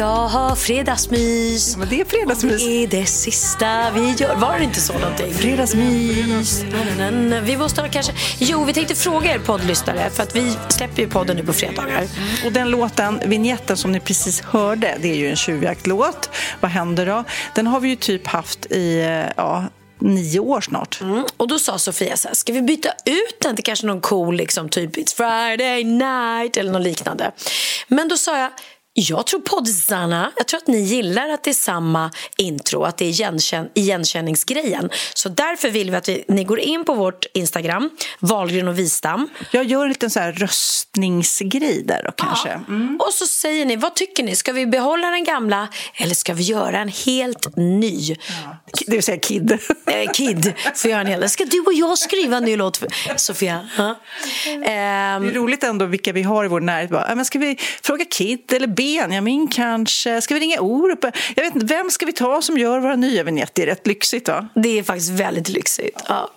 ska ha fredagsmys. Men det är fredagsmys. Det är det sista vi gör. Var det inte så någonting? Fredagsmys. Na. Vi måste ha kanske... Jo, vi tänkte fråga er poddlyssnare för att vi släpper ju podden nu på fredagar. Och den låten, vignetten som ni precis hörde, det är ju en tjuvjaktlåt. Vad händer då? Den har vi ju typ haft i, eh, ja, nio år snart. Mm. Och då sa Sofia så här, ska vi byta ut den till kanske någon cool, liksom, typ It's Friday night eller något liknande. Men då sa jag, jag tror poddsarna, jag tror att ni gillar att det är samma intro, att det är igenkänn, igenkänningsgrejen. Så därför vill vi att vi, ni går in på vårt Instagram, Valgren och Wistam. Jag gör en liten så här röstningsgrej där då kanske. Mm. Och så säger ni, vad tycker ni? Ska vi behålla den gamla eller ska vi göra en helt ny? Det vill säga Kid. Eh, Kid får göra en hel. Ska du och jag skriva en ny låt, för... Sofia? Ja. Det är roligt ändå vilka vi har i vår närhet. Bara, "Ja, men ska vi fråga Kid eller Benjamin kanske? Ska vi ringa Orup? Jag vet inte, vem ska vi ta som gör våra nya vignetter? Det är rätt lyxigt va? Det är faktiskt väldigt lyxigt. Ja.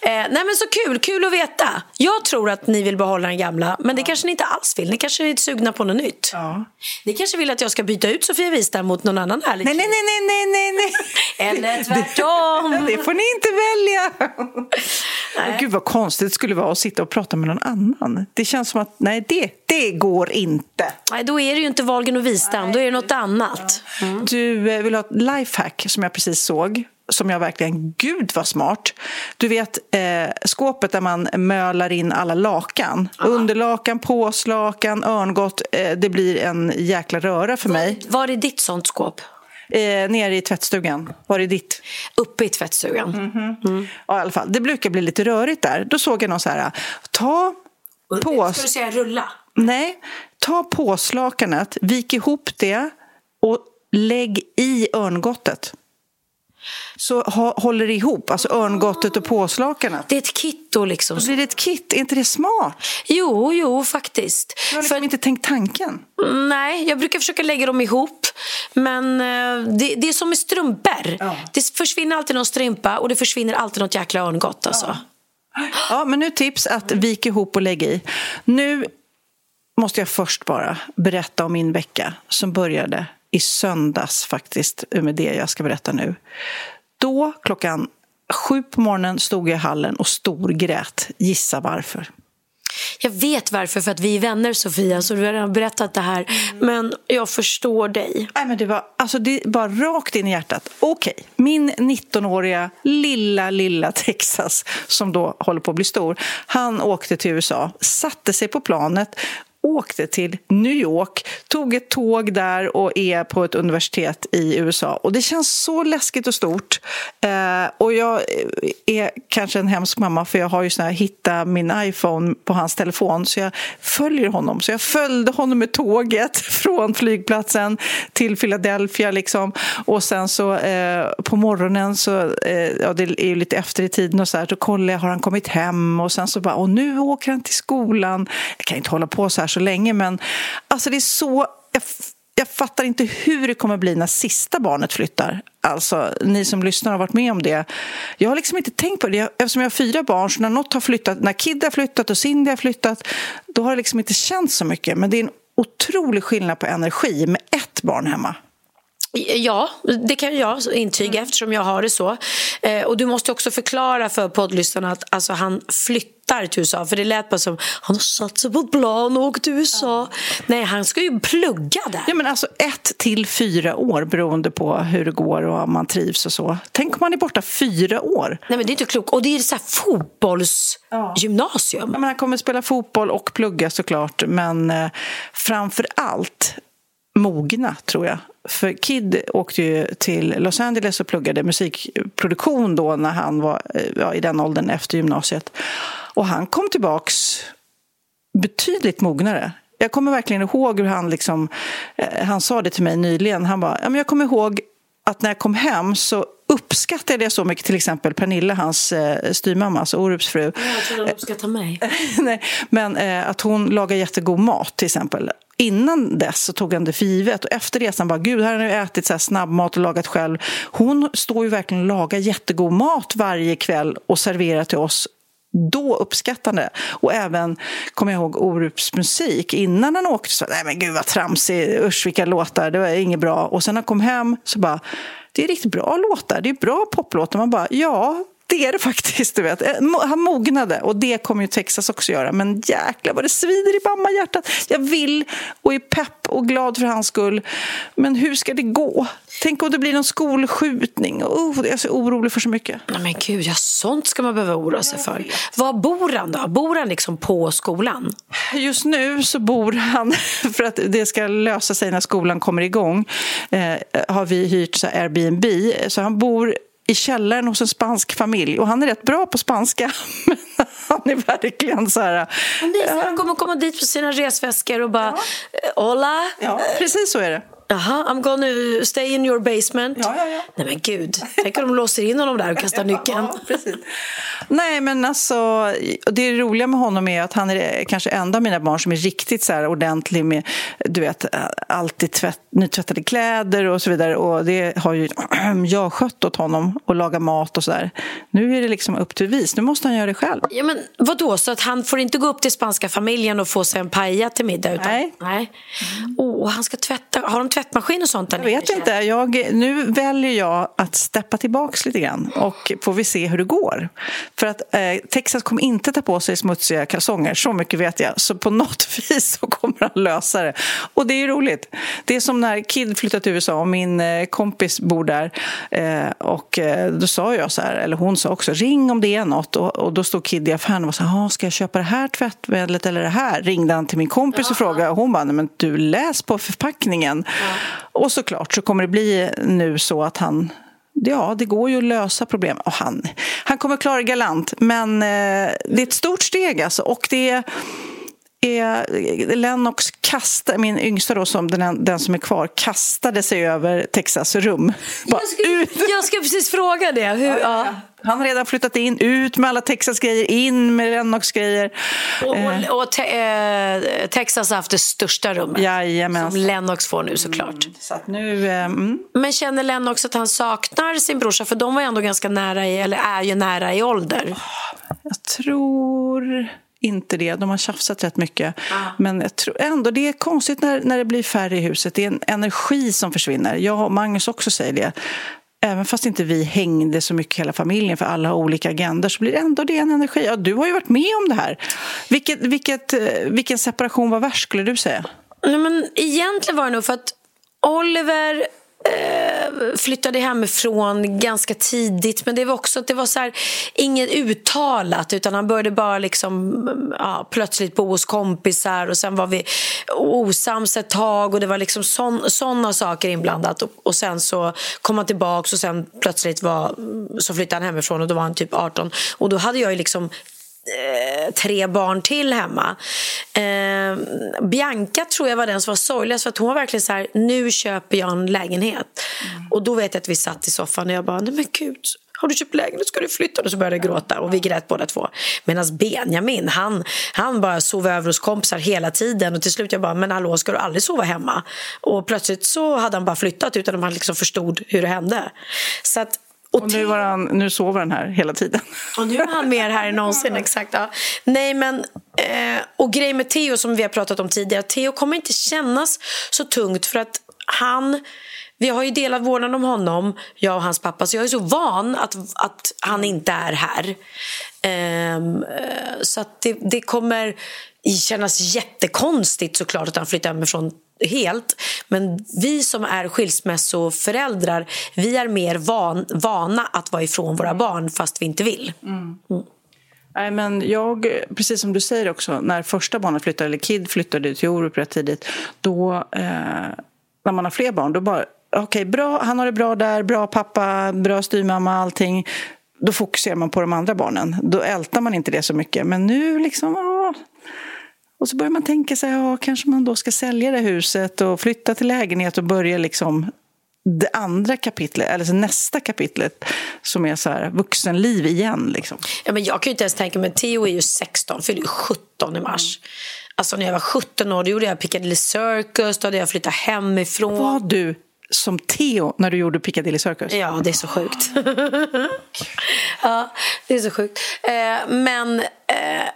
Eh, nej men så kul, kul att veta. Jag tror att ni vill behålla den gamla, men det kanske ni inte alls vill. Ni kanske är sugna på något nytt. Ja. Ni kanske vill att jag ska byta ut Sofia Wistam mot någon annan härlig Nej, nej, nej, nej, nej, nej. Eller tvärtom. Det får ni inte välja. Och Gud vad konstigt det skulle vara att sitta och prata med någon annan. Det känns som att nej, det, det går inte. Nej, då är det ju inte Wahlgren och Wistam, då är det något annat. Du eh, vill ha ett lifehack som jag precis såg som jag verkligen, gud vad smart. Du vet eh, skåpet där man mölar in alla lakan. Underlakan, påslakan, örngott. Eh, det blir en jäkla röra för mig. Var är ditt sånt skåp? Eh, nere i tvättstugan. Var är ditt? Uppe i tvättstugan. Ja, i alla fall. Det brukar bli lite rörigt där. Då såg jag någon så här, ta på... Ska du säga rulla? Nej, ta påslakanet, vik ihop det och lägg i örngottet. Så håller det ihop, alltså örngottet och påslakanet. Det är ett kit då liksom. Då blir det ett kit, är inte det smart? Jo, jo, faktiskt. Jag har liksom För- inte tänkt tanken. Nej, jag brukar försöka lägga dem ihop. Men eh, det, det är som med strumpor. Ja. Det försvinner alltid någon strumpa och det försvinner alltid något jäkla örngott. Alltså. Ja, men nu tips att vika ihop och lägga i. Nu måste jag först bara berätta om min vecka som började i söndags faktiskt, med det jag ska berätta nu. Då klockan sju på morgonen stod jag i hallen och storgrät. Gissa varför? Jag vet varför, för att vi är vänner Sofia, så du har redan berättat det här. Men jag förstår dig. Nej, men det var alltså det var rakt in i hjärtat. Okej, min 19-åriga lilla, lilla Texas som då håller på att bli stor. Han åkte till USA, satte sig på planet åkte till New York, tog ett tåg där och är på ett universitet i USA. Och Det känns så läskigt och stort. Eh, och Jag eh, är kanske en hemsk mamma för jag har ju sån här hitta min iPhone på hans telefon så jag följer honom. Så jag följde honom med tåget från flygplatsen till Philadelphia. Liksom. Och sen så eh, på morgonen, så, eh, ja, det är ju lite efter i tiden och så här, så kollar jag, har han kommit hem? Och sen så bara, och nu åker han till skolan. Jag kan inte hålla på så här så länge men alltså det är så... Jag, jag fattar inte hur det kommer bli när sista barnet flyttar. Alltså, ni som lyssnar har varit med om det. Jag har liksom inte tänkt på det. Eftersom jag har fyra barn, så när något har flyttat, när Kid har flyttat och Cindy har flyttat, då har det liksom inte känts så mycket. Men det är en otrolig skillnad på energi med ett barn hemma. Ja, det kan jag intyga eftersom jag har det så. Eh, och du måste också förklara för poddlyssnarna att alltså, han flyttar till USA. För det lät bara som han har satt sig på ett plan och åkt till USA. Nej, han ska ju plugga där. Ja, men alltså ett till fyra år beroende på hur det går och om man trivs och så. Tänk om man är borta fyra år. Nej, men det är inte klokt. Och det är så här fotbollsgymnasium. Ja, men han kommer spela fotboll och plugga såklart, men eh, framför allt mogna, tror jag. För Kid åkte ju till Los Angeles och pluggade musikproduktion då när han var eh, ja, i den åldern efter gymnasiet. Och han kom tillbaks betydligt mognare. Jag kommer verkligen ihåg hur han liksom, eh, han sa det till mig nyligen. Han bara, ja, men jag kommer ihåg att när jag kom hem så uppskattade jag så mycket till exempel Pernilla, hans eh, styrmamma, alltså Orups fru. Jag tror han uppskattar mig. Nej, men eh, att hon lagar jättegod mat till exempel. Innan dess så tog han det för givet och efter resan bara gud, här har jag ätit så här snabbmat och lagat själv. Hon står ju verkligen och lagar jättegod mat varje kväll och serverar till oss då uppskattande. Och även, kommer jag ihåg, Orups musik. Innan han åkte så nej men gud vad tramsig, usch vilka låtar, det var inget bra. Och sen när han kom hem så bara, det är riktigt bra låtar, det är bra poplåtar. Man bara, ja, det är det faktiskt. Du vet. Han mognade och det kommer ju Texas också göra. Men jäklar vad det svider i mamma-hjärtat. Jag vill och är pepp och glad för hans skull. Men hur ska det gå? Tänk om det blir någon skolskjutning. Oh, jag är så orolig för så mycket. Nej, men gud, ja, sånt ska man behöva oroa sig för. Var bor han då? Bor han liksom på skolan? Just nu så bor han, för att det ska lösa sig när skolan kommer igång, eh, har vi hyrt så Airbnb. Så han bor i källaren hos en spansk familj. Och han är rätt bra på spanska. Men han är verkligen så här... Han kommer komma dit på sina resväskor och bara ja. Hola! Ja, precis så är det. Jaha, I'm gonna stay in your basement. Ja, ja, ja. Nej men gud, tänk om de låser in honom där och kastar nyckeln. Ja. Nej men alltså, det roliga med honom är att han är kanske enda av mina barn som är riktigt så här ordentlig med, du vet, alltid tvätt, nytvättade kläder och så vidare. Och det har ju jag skött åt honom och laga mat och så där. Nu är det liksom upp till vis, nu måste han göra det själv. Ja men vadå, så att han får inte gå upp till spanska familjen och få sig en paella till middag? Utan, nej. nej. Oh, han ska tvätta, har de tvättmaskin och sånt? Jag vet inte. Jag, nu väljer jag att steppa tillbaks lite grann och får vi se hur det går. För att eh, Texas kommer inte ta på sig smutsiga kalsonger, så mycket vet jag. Så på något vis så kommer han lösa det. Och det är roligt. Det är som när Kid flyttade till USA och min eh, kompis bor där. Eh, och eh, då sa jag så här, eller hon sa också, ring om det är något. Och, och då stod Kid i affären och sa, ska jag köpa det här tvättmedlet eller det här? Ringde han till min kompis och frågade. Hon bara, men du läs på förpackningen. Och såklart så kommer det bli nu så att han Ja, det går ju att lösa problem. Och han, han kommer klara det galant, men eh, det är ett stort steg alltså. Och det är, är Lennox kastade, min yngsta då, som den, den som är kvar, kastade sig över Texas rum. jag, ska, jag ska precis fråga det. Hur, ja, ja. Han har redan flyttat in, ut med alla Texas-grejer, in med Lennox-grejer. Och, och, eh. och te, eh, Texas har haft det största rummet Jajamän. som Lennox får nu såklart. Mm, så nu, eh, mm. Men känner Lennox att han saknar sin brorsa? För de var ändå ganska nära, i, eller är ju nära i ålder. Jag tror inte det. De har tjafsat rätt mycket. Ah. Men jag tror ändå det är konstigt när, när det blir färre i huset. Det är en energi som försvinner. Jag och Magnus också säger det. Även fast inte vi hängde så mycket hela familjen för alla har olika agendor så blir det ändå det en energi. Ja, du har ju varit med om det här. Vilket, vilket, eh, vilken separation var värst skulle du säga? Nej, men egentligen var det nog för att Oliver Eh, flyttade hemifrån ganska tidigt men det var också att det var så här, inget uttalat utan han började bara liksom ja, plötsligt bo hos kompisar och sen var vi osams ett tag och det var liksom sådana saker inblandat. Och, och, sen så kom han tillbaka och sen plötsligt var, så flyttade han hemifrån och då var han typ 18 och då hade jag ju liksom Eh, tre barn till hemma. Eh, Bianca tror jag var den som var sorgligast för att hon var verkligen så här, nu köper jag en lägenhet. Mm. Och då vet jag att vi satt i soffan och jag bara, nej men gud, har du köpt lägenhet ska du flytta. Och så började jag gråta och vi grät båda två. Medan Benjamin, han, han bara sov över hos kompisar hela tiden och till slut jag bara, men hallå ska du aldrig sova hemma? Och plötsligt så hade han bara flyttat utan att man liksom förstod hur det hände. Så att och, och nu, var han, nu sover han här hela tiden. Och nu är han mer här än någonsin. exakt. Ja. Nej, men, eh, och grejen med Theo som vi har pratat om tidigare. Theo kommer inte kännas så tungt för att han vi har ju delat vårdnad om honom, jag och hans pappa, så jag är så van att, att han inte är här. Eh, så att det, det kommer kännas jättekonstigt såklart att han flyttar hemifrån helt. Men vi som är skilsmässoföräldrar, vi är mer van, vana att vara ifrån våra barn fast vi inte vill. Mm. Nej, men jag, precis som du säger också, när första barnet flyttade, eller Kid flyttade till Orup rätt tidigt, då, eh, när man har fler barn, då bara, okej, okay, bra, han har det bra där, bra pappa, bra styrmamma, allting. Då fokuserar man på de andra barnen. Då ältar man inte det så mycket. Men nu liksom, åh. Och så börjar man tänka sig, ja, kanske man då ska sälja det huset och flytta till lägenhet och börja liksom det andra kapitlet, eller nästa kapitlet som är så här, vuxenliv igen. Liksom. Ja, men jag kan ju inte ens tänka mig, Theo är ju 16, fyller 17 i mars. Mm. Alltså när jag var 17 år då gjorde jag Piccadilly Circus, då hade jag flyttat hemifrån. Var du som Theo när du gjorde Piccadilly Circus? Ja, det är så sjukt. ja, det är så sjukt. Eh, men eh,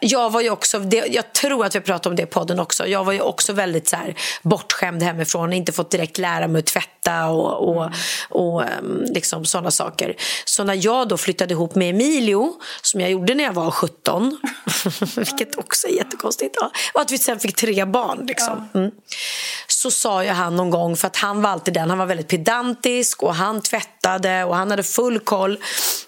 jag var ju också, det, jag tror att vi pratade om det i podden också, jag var ju också väldigt så här, bortskämd hemifrån, inte fått direkt lära mig att tvätta och, och, och um, liksom sådana saker. Så när jag då flyttade ihop med Emilio, som jag gjorde när jag var 17, vilket också är jättekonstigt, ja, och att vi sen fick tre barn. Liksom. Mm. Så sa ju han någon gång, för att han var alltid den, han var väldigt pedantisk och han tvättade och han hade full koll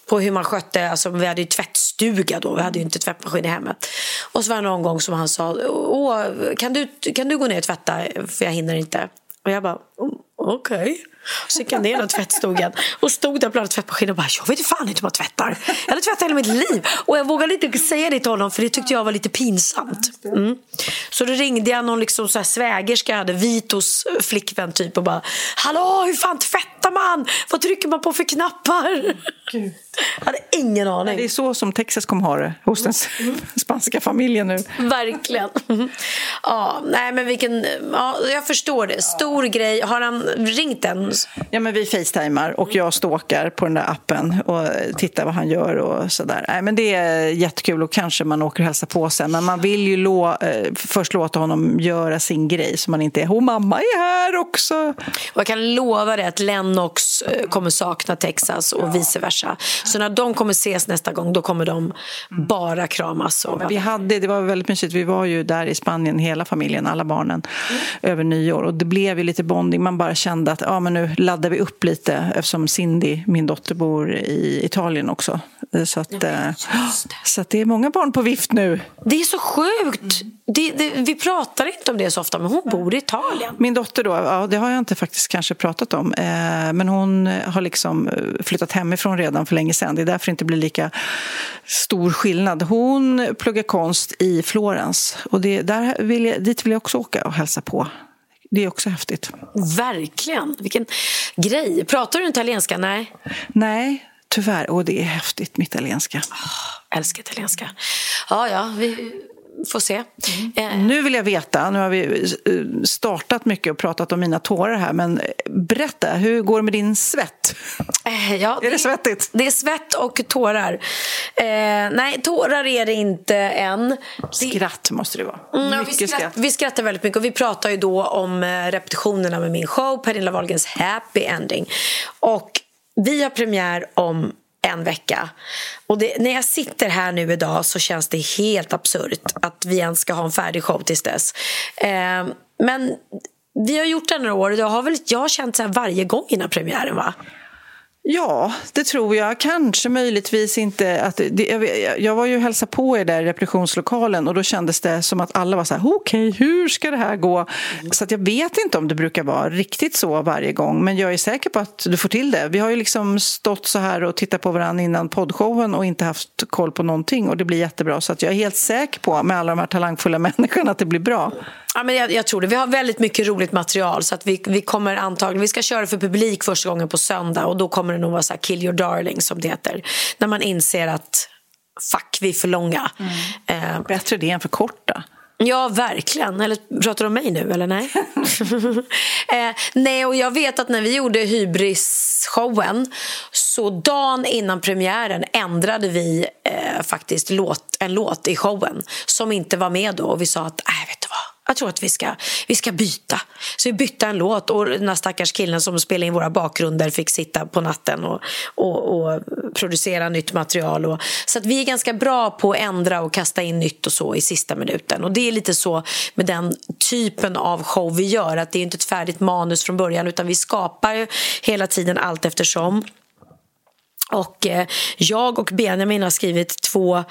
på hur man skötte, alltså vi hade ju tvättstuga då, vi hade ju inte tvättmaskin i hemmet. Och så var det någon gång som han sa, Åh, kan du, kan du gå ner och tvätta för jag hinner inte. Och jag bara, oh, okej. Okay. Så gick jag ner i tvättstugan och stod där bland tvättmaskinen och bara, jag vet fan inte hur man tvättar. Jag hade tvättat hela mitt liv och jag vågade inte säga det till honom för det tyckte jag var lite pinsamt. Mm. Så då ringde jag någon liksom så här svägerska, jag hade Vitos flickvän typ och bara, hallå hur fan tvättar man? Vad trycker man på för knappar? Gud. Jag hade ingen aning. Det är så som Texas kommer ha det hos den spanska familjen nu. Verkligen. Ja, nej men vilken, ja, jag förstår det. Stor grej. Har han ringt den? Ja, men vi facetimar och jag stalkar på den där appen och tittar vad han gör och sådär. Nej, men det är jättekul och kanske man åker och hälsar på sen. Men man vill ju lå, eh, först låta honom göra sin grej så man inte är, oh mamma är här också. Och jag kan lova dig att Lennox eh, kommer sakna Texas och vice versa. Så när de kommer ses nästa gång då kommer de bara kramas. Och vi hade, det var väldigt mysigt. Vi var ju där i Spanien, hela familjen, alla barnen, mm. över nyår. Och det blev ju lite bonding. Man bara kände att ja, men nu laddar vi upp lite eftersom Cindy, min dotter, bor i Italien också. Så, att, ja, eh, så att det är många barn på vift nu. Det är så sjukt! Det, det, vi pratar inte om det så ofta, men hon bor i Italien. Min dotter då, ja, det har jag inte faktiskt kanske pratat om. Eh, men hon har liksom eh, flyttat hemifrån redan för länge sedan. Det är därför det inte blir lika stor skillnad. Hon pluggar konst i Florens och det, där vill jag, dit vill jag också åka och hälsa på. Det är också häftigt. Verkligen. Vilken grej. Pratar du italienska? Nej. Nej, tyvärr. Och det är häftigt med italienska. Oh, älskar italienska. Ja, ja. Vi får se. Mm. Nu vill jag veta, nu har vi eh, startat mycket och pratat om mina tårar här, men berätta, hur går det med din svett? Eh, ja, är det, det svettigt? Det är svett och tårar. Eh, nej, tårar är det inte än. Skratt måste det vara. Mm, vi, skratt, skratt. vi skrattar väldigt mycket och vi pratar ju då om eh, repetitionerna med min show, Pernilla Wahlgrens Happy Ending. Och vi har premiär om en vecka. Och det, när jag sitter här nu idag så känns det helt absurt att vi ens ska ha en färdig show tills dess. Eh, men vi har gjort det några år och jag har, väl, jag har känt så här varje gång innan premiären. va? Ja, det tror jag. Kanske möjligtvis inte. Att det, jag, jag var ju hälsa på er där i repetitionslokalen och då kändes det som att alla var så här, okej, okay, hur ska det här gå? Mm. Så att jag vet inte om det brukar vara riktigt så varje gång, men jag är säker på att du får till det. Vi har ju liksom stått så här och tittat på varandra innan poddshowen och inte haft koll på någonting och det blir jättebra. Så att jag är helt säker på, med alla de här talangfulla människorna, att det blir bra. Ja, men jag, jag, tror det. Vi har väldigt mycket roligt material så att vi, vi kommer antagligen, vi ska köra för publik första gången på söndag och då kommer det nog vara så här kill your darling som det heter. När man inser att fuck, vi är för långa. Mm. Eh, Bättre det än för korta. Ja, verkligen. Eller pratar du om mig nu, eller nej? eh, nej, och jag vet att när vi gjorde Hybris-showen så dagen innan premiären ändrade vi eh, faktiskt låt, en låt i showen som inte var med då. Och vi sa att, nej, vet du vad? Jag tror att vi ska, vi ska byta. Så vi bytte en låt och den här stackars killen som spelade in våra bakgrunder fick sitta på natten och, och, och producera nytt material. Och, så att vi är ganska bra på att ändra och kasta in nytt och så i sista minuten. Och det är lite så med den typen av show vi gör. Att det är inte ett färdigt manus från början utan vi skapar hela tiden allt eftersom. Och eh, jag och Benjamin har skrivit två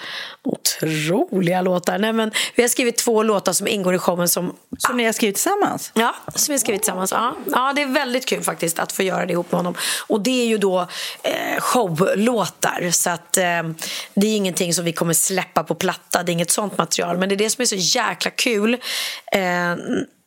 otroliga låtar. Nej, men vi har skrivit två låtar som ingår i showen. Som, som ni har skrivit tillsammans? Ja, som vi har skrivit tillsammans. Ja. ja, det är väldigt kul faktiskt att få göra det ihop med honom. Och det är ju då eh, showlåtar. Så att eh, det är ingenting som vi kommer släppa på platta. Det är inget sånt material. Men det är det som är så jäkla kul. Eh,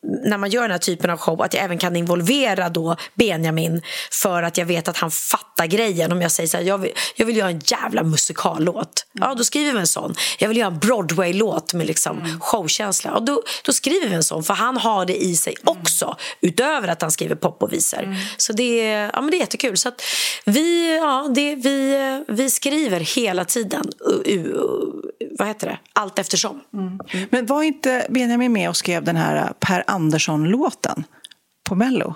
när man gör den här typen av show att jag även kan involvera då Benjamin för att jag vet att han fattar grejen. Om jag säger så här, jag vill, jag vill göra en jävla musikallåt. Ja, då skriver vi en sån. Jag vill göra en Broadway-låt med liksom mm. showkänsla. Och då, då skriver vi en sån, för han har det i sig också. Utöver att han skriver pop och visor. Mm. Så det, ja, men det är jättekul. Så vi, ja, det, vi, vi skriver hela tiden. Uh, uh, vad heter det? Allt eftersom. Mm. Men var inte Benjamin med och skrev den här Per Andersson-låten på Mello?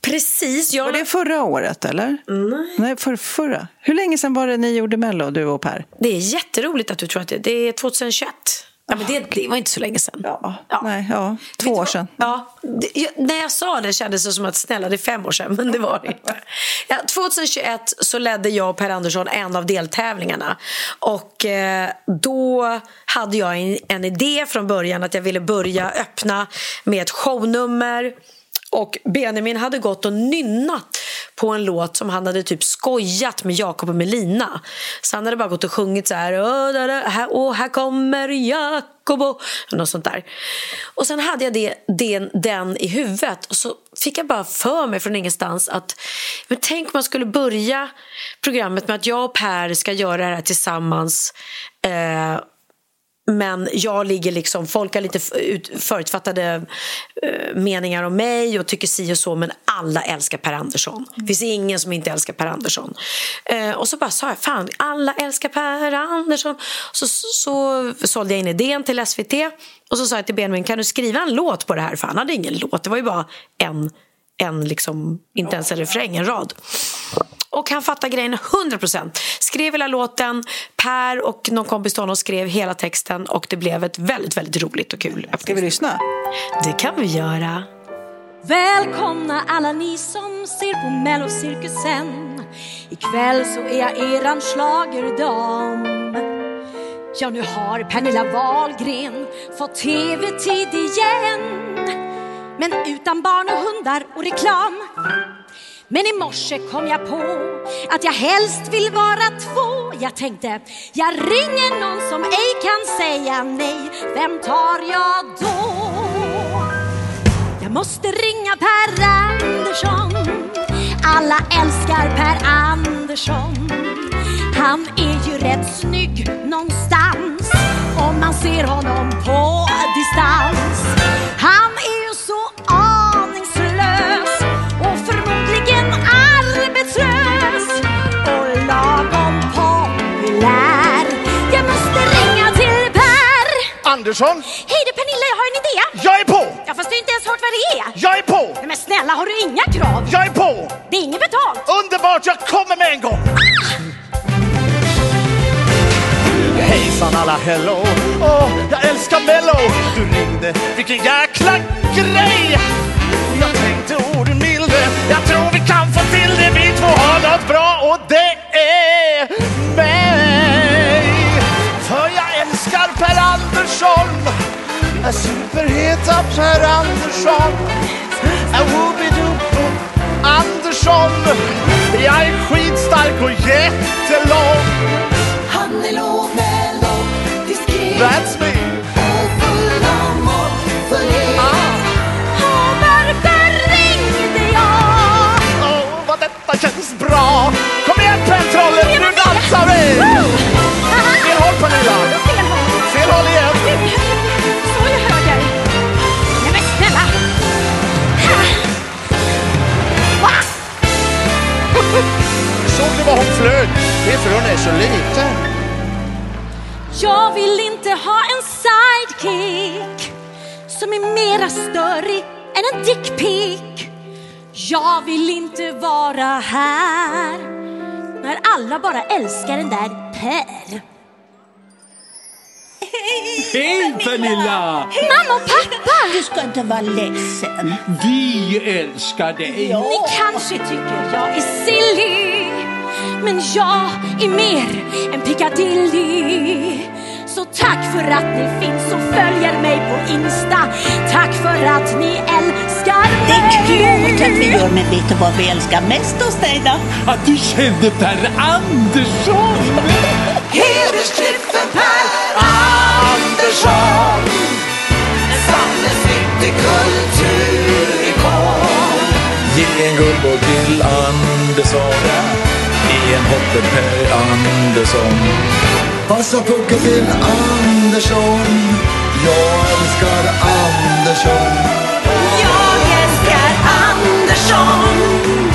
Precis. Jag... Var det förra året, eller? Nej. Nej, för, förra. Hur länge sedan var det ni gjorde Mello, du och Per? Det är jätteroligt att du tror att det, det är 2021. Ja, men det, det, var inte så länge sedan. Ja, ja. Nej, ja. två år sedan. Ja, det, när jag sa det kändes det som att snälla det är fem år sedan, men det var det inte. Ja, 2021 så ledde jag och Per Andersson en av deltävlingarna. Och eh, då hade jag en, en idé från början att jag ville börja öppna med ett shownummer och Benjamin hade gått och nynnat på en låt som han hade typ skojat med Jakob och Melina. Så han hade bara gått och sjungit så här... Och här kommer Jakob och något sånt där. Och sen hade jag det, den, den i huvudet och så fick jag bara för mig från ingenstans att men tänk om man skulle börja programmet med att jag och Per ska göra det här tillsammans eh, men jag ligger liksom, folk har lite förutfattade uh, meningar om mig och tycker si och så men alla älskar Per Andersson. Det finns ingen som inte älskar Per Andersson. Uh, och så bara sa jag, fan alla älskar Per Andersson. Så, så, så sålde jag in idén till SVT och så sa jag till Benjamin, kan du skriva en låt på det här? För han hade ingen låt, det var ju bara en, en liksom, inte ens en refräng, en rad. Och han fattar grejen 100%. Skrev hela låten, Per och någon kompis till honom skrev hela texten och det blev ett väldigt, väldigt roligt och kul. Ska vi lyssna? Det kan vi göra. Välkomna alla ni som ser på Mellocirkusen Ikväll så är jag eran schlagerdam Ja, nu har Pernilla Wahlgren fått tv-tid igen Men utan barn och hundar och reklam men i morse kom jag på att jag helst vill vara två. Jag tänkte, jag ringer någon som ej kan säga nej. Vem tar jag då? Jag måste ringa Per Andersson. Alla älskar Per Andersson. Han är ju rätt snygg någonstans om man ser honom på distans. Andersson. Hej du Pernilla, jag har en idé. Jag är på! Ja, fast du har inte ens hört vad det är. Jag är på! Nej, men snälla, har du inga krav? Jag är på! Det är inget betalt. Underbart, jag kommer med en gång! Ah! Hejsan alla hello! Åh, oh, jag älskar Mello! Du ringde, vilken jäkla grej! Jag tänkte ord milde, jag tror vi kan få till det Vi två har något bra och Andersson. Superheta Per Andersson. Whoopidoo Andersson. Jag är skitstark och jättelång. Han är lågmäld och diskret. That's me alla bara älskar den där Per. Hej Pernilla! Mamma och pappa! Du ska inte vara ledsen. Vi älskar dig! Ni kanske tycker jag är silly Men jag är mer än Piccadilly Så tack för att ni finns och följer mig på Insta. Tack för att ni älskar Det är klart att vi mig gör, men vet du vad vi älskar mest hos dig då? Att du kände Per Andersson! Hedersklippen Per Andersson. En samhällsnyttig kulturikon. Ge en guldboll till Andersson. Ge en hoppe Per Andersson Passa pucken till Andersson. Jag älskar Andersson. Jag älskar Andersson.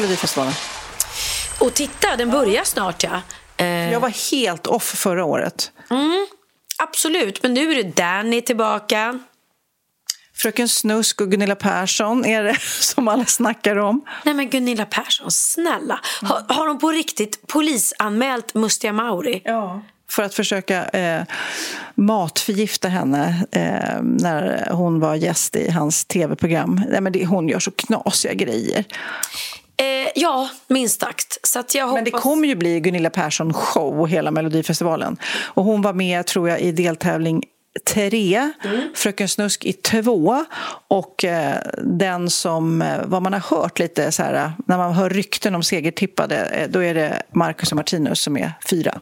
Melodifestivalen? Och titta, den börjar snart ja. Eh, Jag var helt off förra året. absolut, men nu är det Danny tillbaka. Fröken Snusk och Gunilla Persson är det som alla snackar om. Nej men Gunilla Persson, snälla. Har, har hon på riktigt polisanmält Mustiga Mauri? Ja. För att försöka eh, matförgifta henne eh, när hon var gäst i hans tv-program. Nej, men det, hon gör så knasiga grejer. Eh, ja, minst sagt. Så jag hoppas... Men det kommer ju bli Gunilla Persson show hela Melodifestivalen. Och hon var med, tror jag, i deltävling tre, Fröken Snusk i två och eh, den som, eh, vad man har hört lite så här, när man hör rykten om segertippade, eh, då är det Marcus och Martinus som är fyra.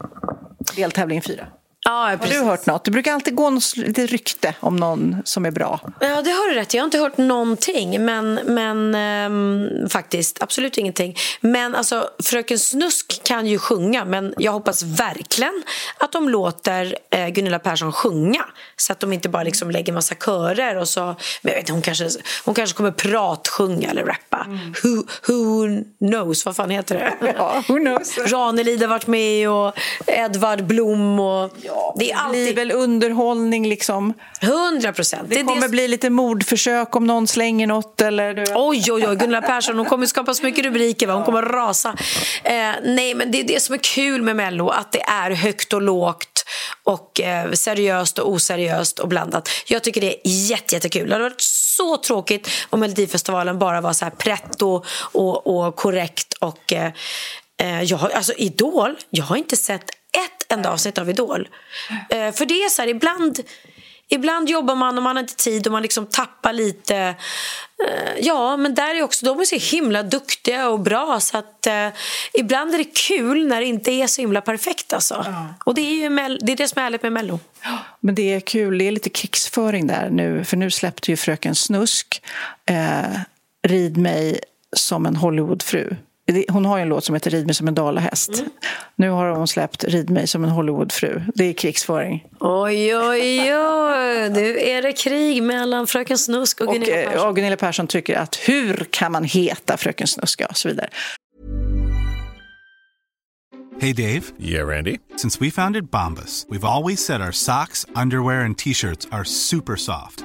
Deltävling fyra. Ja, Har du hört något? Det brukar alltid gå något lite rykte om någon som är bra. Ja, det har du rätt Jag har inte hört någonting, men, men ehm, faktiskt absolut ingenting. Men alltså, Fröken Snusk kan ju sjunga, men jag hoppas verkligen att de låter eh, Gunilla Persson sjunga. Så att de inte bara liksom lägger massa körer och så... Men jag vet, hon, kanske, hon kanske kommer pratsjunga eller rappa. Who, who knows? Vad fan heter det? Ja, who knows? Ranelid har varit med och Edvard Blom och... det är Det blir alltid... väl underhållning liksom. 100 procent. Det kommer bli lite mordförsök om någon slänger något eller... Du... Oj, oj, oj, Gunilla Persson, hon kommer skapa så mycket rubriker, va? hon kommer rasa. Eh, nej, men det är det som är kul med Mello, att det är högt och lågt och eh, seriöst och oseriöst och blandat. Jag tycker det är jätte, jättekul. Det hade varit så tråkigt om Melodifestivalen bara var så här pretto och, och korrekt och eh, eh, jag har, alltså Idol, jag har inte sett ett enda avsnitt av Idol. Eh, för det är så här, ibland Ibland jobbar man och man har inte tid och man liksom tappar lite. Eh, Ja, men där är också, de är så himla duktiga och bra så att eh, ibland är det kul när det inte är så himla perfekt alltså. Och det är ju det, är det som är härligt med Mello. Men det är kul, det är lite krigsföring där nu, för nu släppte ju Fröken Snusk eh, Rid mig som en Hollywoodfru. Hon har ju en låt som heter Rid mig som en dalahäst. Nu har hon släppt Rid mig som en Hollywoodfru. Det är krigsföring. Oj, oj, oj. Nu är det krig mellan Fröken Snusk och Gunilla eh, Persson. och Gunilla Persson tycker att hur kan man heta Fröken Snusk och så vidare. Hey Dave. Yeah, Randy. Since we founded Bombus, we've always said our socks, underwear, and t shirts are super soft.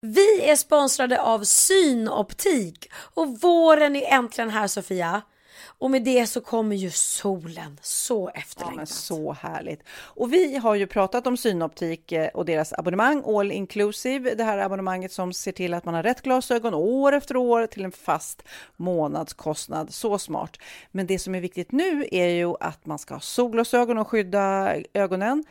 Vi är sponsrade av Synoptik och våren är äntligen här Sofia. Och med det så kommer ju solen, så efterlängtat. Ja, men så härligt. Och vi har ju pratat om Synoptik eh, och deras abonnemang All Inclusive. Det här abonnemanget som ser till att man har rätt glasögon år efter år till en fast månadskostnad. Så smart. Men det som är viktigt nu är ju att man ska ha solglasögon och skydda ögonen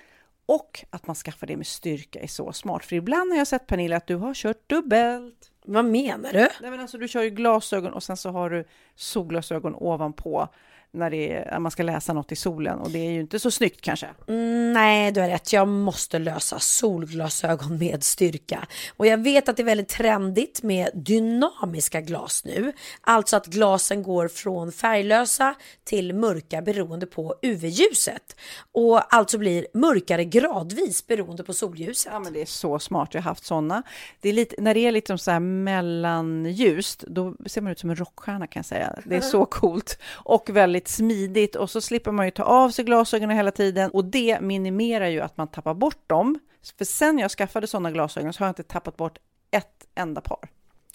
och att man skaffar det med styrka är så smart. För ibland har jag sett Pernilla att du har kört dubbelt. Vad menar du? Nej, men alltså, du kör ju glasögon och sen så har du solglasögon ovanpå när, är, när man ska läsa något i solen och det är ju inte så snyggt kanske. Mm, nej, du har rätt. Jag måste lösa solglasögon med styrka. Och jag vet att det är väldigt trendigt med dynamiska glas nu. Alltså att glasen går från färglösa till mörka beroende på UV-ljuset. Och alltså blir mörkare gradvis beroende på solljuset. Ja, men det är så smart. Jag har haft sådana. Det är lite, när det är lite så här mellanljust, då ser man ut som en rockstjärna kan jag säga. Det är så coolt och väldigt smidigt och så slipper man ju ta av sig glasögonen hela tiden och det minimerar ju att man tappar bort dem. För sen jag skaffade sådana glasögon så har jag inte tappat bort ett enda par.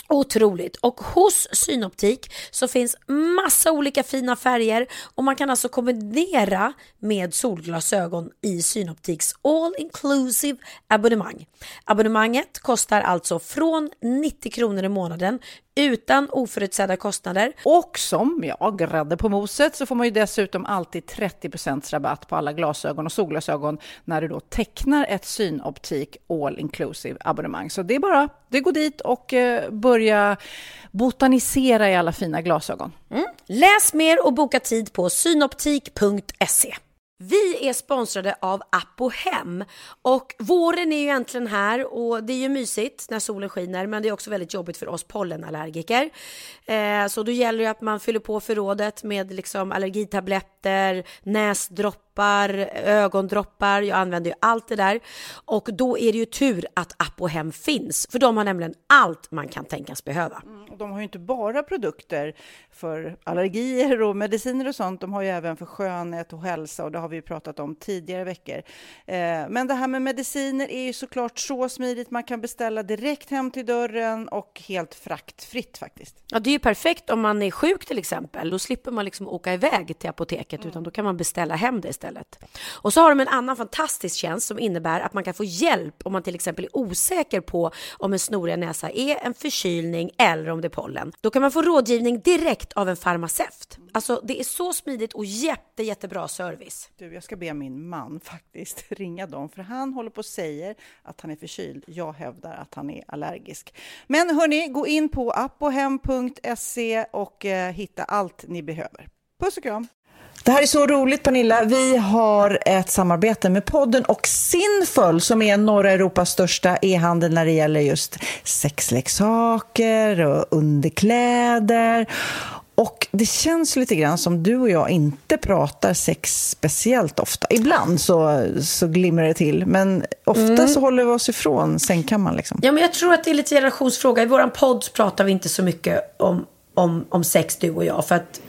Otroligt! Och hos Synoptik så finns massa olika fina färger och man kan alltså kombinera med solglasögon i Synoptiks all inclusive abonnemang. Abonnemanget kostar alltså från 90 kronor i månaden utan oförutsedda kostnader. Och som, ja, grädde på moset så får man ju dessutom alltid 30% rabatt på alla glasögon och solglasögon när du då tecknar ett Synoptik all inclusive abonnemang. Så det är bara, det går dit och eh, börja botanisera i alla fina glasögon. Mm. Läs mer och boka tid på synoptik.se. Vi är sponsrade av Apohem och våren är ju äntligen här och det är ju mysigt när solen skiner men det är också väldigt jobbigt för oss pollenallergiker. Eh, så då gäller det att man fyller på förrådet med liksom allergitabletter, näsdroppar, ögondroppar. Jag använder ju allt det där och då är det ju tur att Apohem finns för de har nämligen allt man kan tänkas behöva. Och de har ju inte bara produkter för allergier och mediciner och sånt. De har ju även för skönhet och hälsa och det har vi pratat om tidigare veckor. Eh, men det här med mediciner är ju såklart så smidigt. Man kan beställa direkt hem till dörren och helt fraktfritt faktiskt. Ja, det är ju perfekt om man är sjuk till exempel. Då slipper man liksom åka iväg till apoteket mm. utan då kan man beställa hem det istället. Och så har de en annan fantastisk tjänst som innebär att man kan få hjälp om man till exempel är osäker på om en snoriga näsa är en förkylning eller om det är pollen. Då kan man få rådgivning direkt av en farmaceut. Alltså det är så smidigt och jätte, jättebra service. Du, jag ska be min man faktiskt ringa dem, för han håller på och säger att han är förkyld. Jag hävdar att han är allergisk. Men hörni, gå in på appohem.se och eh, hitta allt ni behöver. Puss och kram! Det här är så roligt Pernilla. Vi har ett samarbete med podden och Sinful som är norra Europas största e-handel när det gäller just sexleksaker och underkläder. Och det känns lite grann som du och jag inte pratar sex speciellt ofta. Ibland så, så glimrar det till, men ofta mm. så håller vi oss ifrån sängkammaren. Liksom. Ja, men jag tror att det är lite generationsfråga. I vår podd pratar vi inte så mycket om, om, om sex, du och jag. För att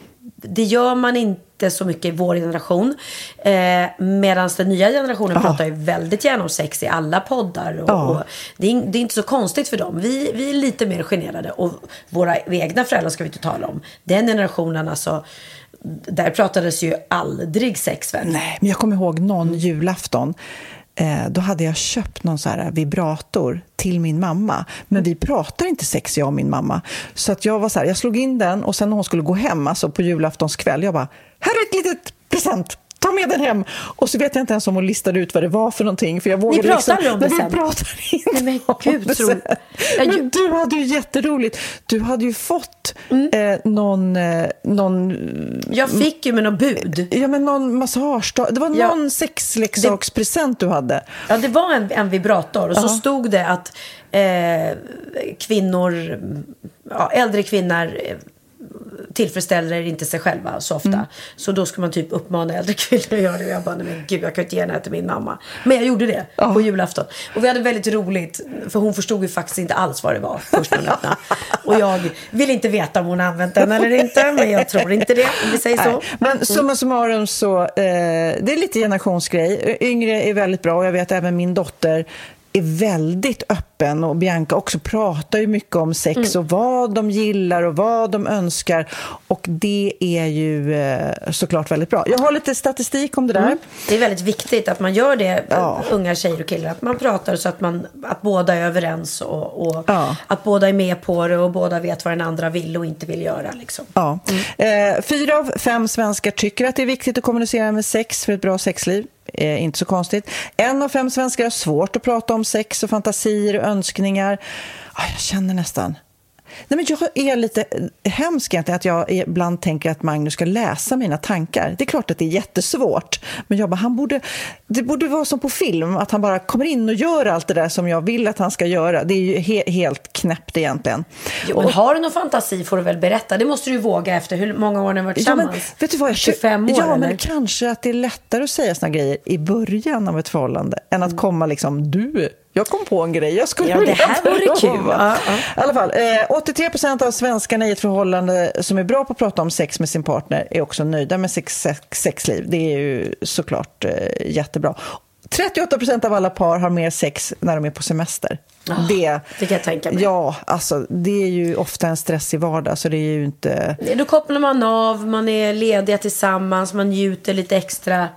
det gör man inte så mycket i vår generation. Eh, Medan den nya generationen Aha. pratar ju väldigt gärna om sex i alla poddar. Och, och det, är, det, är, inte så konstigt för dem. Vi, vi är lite mer generade. Och våra egna föräldrar ska vi inte tala om. Den generationen alltså. Där pratades ju aldrig sex väl? Nej, men jag kommer ihåg någon julafton Eh, då hade jag köpt någon så här vibrator till min mamma. Men vi pratar inte sex, jag och min mamma. Så att jag var så här, jag slog in den och sen när hon skulle gå hem, alltså på julaftonskväll, jag bara, här är ett litet present! Ta med den hem. Och så vet jag inte ens om hon listade ut vad det var för någonting. För jag Ni pratar liksom, om det sen? Vi pratar inte Nej, men gud, om tror... det Men du hade ju jätteroligt. Du hade ju fått mm. eh, någon, eh, någon... Jag fick ju med någon bud. Ja, men någon massage. Det var ja. någon sexleksakspresent du hade. Ja, det var en, en vibrator. Och så stod det att eh, kvinnor, ja, äldre kvinnor tillfredsställer inte sig själva så ofta. Mm. Så då ska man typ uppmana äldre kvinnor att göra det. Och jag bara, nej men gud jag kan inte ge den här till min mamma. Men jag gjorde det på julafton. Och vi hade väldigt roligt. För hon förstod ju faktiskt inte alls vad det var först när hon öppnade. Och jag vill inte veta om hon har använt den eller inte. Men jag tror inte det, om vi säger så. Nej, Men summa summarum så, eh, det är lite generationsgrej. Yngre är väldigt bra och jag vet även min dotter är väldigt öppen och Bianca också pratar ju mycket om sex Mm. och vad de gillar och vad de önskar och det är ju eh, såklart väldigt bra. Jag har lite statistik om det där. Mm. Det är väldigt viktigt att man gör det, unga tjejer och killar. Att man pratar så att, man, att båda är överens och, och att båda är med på det och båda vet vad den andra vill och inte vill göra. Liksom. Ja. Eh, fyra av fem svenskar tycker att det är viktigt att kommunicera med sex för ett bra sexliv. Eh, inte så konstigt. En av fem svenskar har svårt att prata om sex och fantasier och önskningar. Ah, jag känner nästan... Nej, men jag är lite hemsk egentligen att jag ibland tänker att Magnus ska läsa mina tankar. Det är klart att det är jättesvårt, men jag bara, han borde, det borde vara som på film, att han bara kommer in och gör allt det där som jag vill att han ska göra. Det är ju he helt knäppt egentligen. Jo, men har du någon fantasi får du väl berätta. Det måste du våga efter hur många år ni har varit Ja, men, tillsammans. vet du vad, jag, 25 år Ja, eller? men kanske att det är lättare att säga såna grejer i början av ett förhållande än att komma liksom, du, jag kom på en grej, jag skulle Ja, det här vore prova." kul. Ja, ja. I alla fall, eh, 83 procent av svenskarna i ett förhållande som är bra på att prata om sex med sin partner är också nöjda med sitt sex, sexliv. Det är ju såklart eh, jättebra. 38 procent av alla par har mer sex när de är på semester. Ah, det, det kan jag tänka mig. Ja, alltså det är ju ofta en stressig vardag så det är ju inte... Då kopplar man av, man är lediga tillsammans, man njuter lite extra.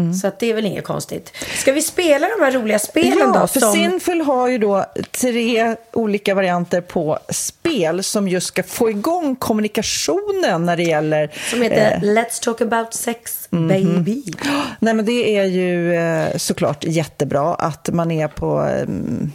Mm. Så att det är väl inget konstigt. Ska vi spela de här roliga spelen ja, då? för som- Sinful har ju då tre olika varianter på spel som just ska få igång kommunikationen när det gäller... Som heter eh, Let's talk about sex Mhm. baby. Nej, men det är ju eh, såklart jättebra att man är på mm,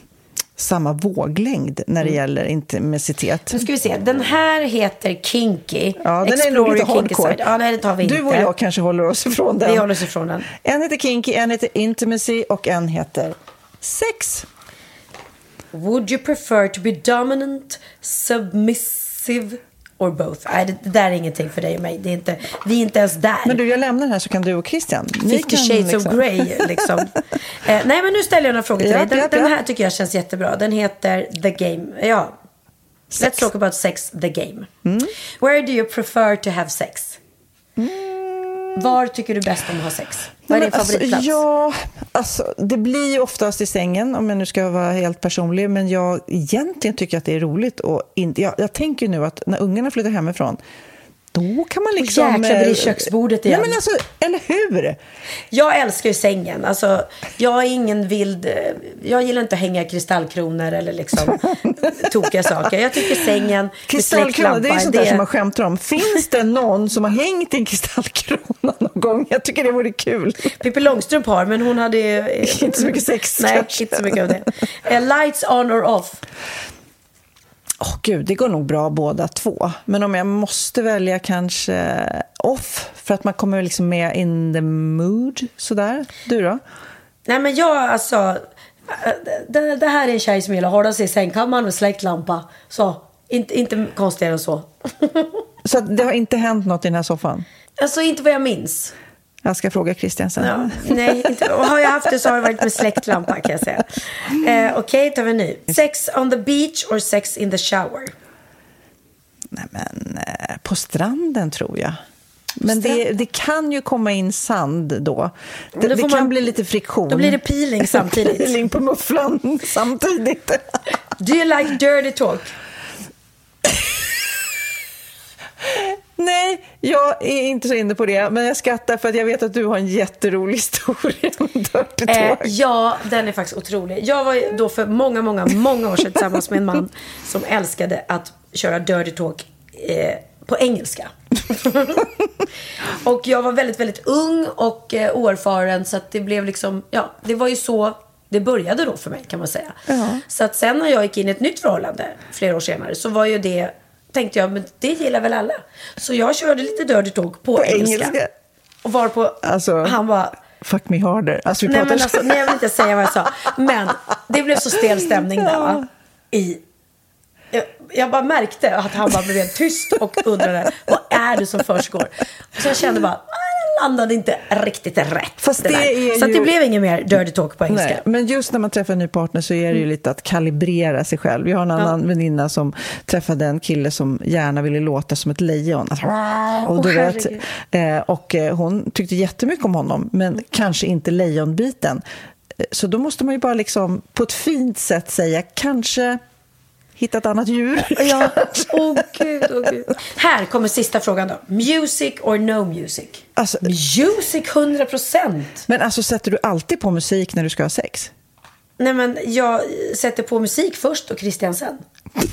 samma våglängd när det Mm. gäller intimitet. Nu ska vi se. Den här heter Kinky. Ja, den är Explore nog lite hardcore. Ja, nej, det tar vi inte. Du och jag kanske håller oss ifrån den. Vi håller oss ifrån den. En heter Kinky, en heter Intimacy och en heter Sex. Would you prefer to be dominant, submissive or both? Nej, det, det där är ingenting för dig och mig. Det är inte, vi är inte ens där. Men du, jag lämnar här så kan du och Christian. ni 50 kan shades liksom- of Grey liksom. eh, nej men nu ställer jag några frågor till Ja, dig. Den, ja, den här tycker jag känns jättebra. Den heter The Game. Ja. Let's talk about sex, the game. Mm. Where do you prefer to have sex? Var tycker du bäst om att ha sex? Vad är din alltså, favoritplats? ja, alltså, det blir ju oftast i sängen, om jag nu ska vara helt personlig. Men jag egentligen tycker att det är roligt. Och inte, jag, jag tänker nu att när ungarna flyttar hemifrån, då kan man liksom... jäklar blir det eh, köksbordet Nej, igen. men alltså, eller hur? Jag älskar ju sängen. Alltså, jag är ingen vild... eh, Jag gillar inte att hänga kristallkronor eller liksom tokiga saker. Jag tycker sängen med Kristallkrona, det är sånt där som man skämtar om. Finns det någon som har hängt en kristallkrona någon gång? Jag tycker det vore kul. Pippi Långstrump har, men hon hade ju... Inte så mycket sex, Nej, kanske. inte så mycket av det. Eh, lights on or off? Åh gud, det går nog bra båda två. Men om jag måste välja kanske off, för att man kommer liksom med in the mood, sådär. Du då? Nej, men jag alltså... Det, det här är en tjej som gillar att hålla sig i sängkammaren med släckt lampa. Så, inte, inte konstigare än så. Så det har inte hänt något i den här soffan? Alltså, inte vad jag minns. Jag ska fråga Christian sen. Ja, nej, inte, och har jag haft det så har det varit med släktlampa kan jag säga. Eh, Okej, tar vi en ny. Sex on the beach or sex in the shower? Nej, men eh, på stranden tror jag. Men det, det kan ju komma in sand då. Det, då det kan man- bli lite friktion. då blir det peeling samtidigt. peeling på mufflan samtidigt. Do you like dirty talk? Nej, jag är inte så inne på det. Men jag skrattar för att jag vet att du har en jätterolig historia om dirty Eh, talk. ja, den är faktiskt otrolig. Jag var då för många, många, många år sedan tillsammans med en man som älskade att köra dirty talk eh, på engelska. och jag var väldigt, väldigt ung och eh, oerfaren så att det blev liksom, ja, det var ju så det började då för mig kan man säga. Ja. Så att sen när jag gick in i ett nytt förhållande flera år senare så var ju det, tänkte jag, men det gillar väl alla. Så jag körde lite dirty talk på, På engelska. engelska. Och var på, Alltså, han var Fuck me harder. Alltså, vi Nej, men alltså, nej, jag vill inte säga vad jag sa. Men det blev så stel stämning där va? I jag, jag bara märkte att han bara blev helt tyst och undrade vad är det som försiggår. Och så jag kände bara, "Ah, jag landade inte riktigt rätt. Fast det det är Så det ju- blev inget mer dirty talk på engelska. Nej, men just när man träffar en ny partner så är det ju lite att kalibrera sig själv. Jag har en annan väninna som träffade en kille som gärna ville låta som ett lejon. Alltså, och, du Åh, vet, eh, och eh, hon tyckte jättemycket om honom, men kanske inte lejonbiten. Eh, Så då måste man ju bara liksom på ett fint sätt säga kanske hitta ett annat djur. Ja, åh gud, åh gud. Här kommer sista frågan då. Music or no music? Alltså, Music 100 procent. men alltså sätter du alltid på musik när du ska ha sex? Nej men jag sätter på musik först och Christian sen.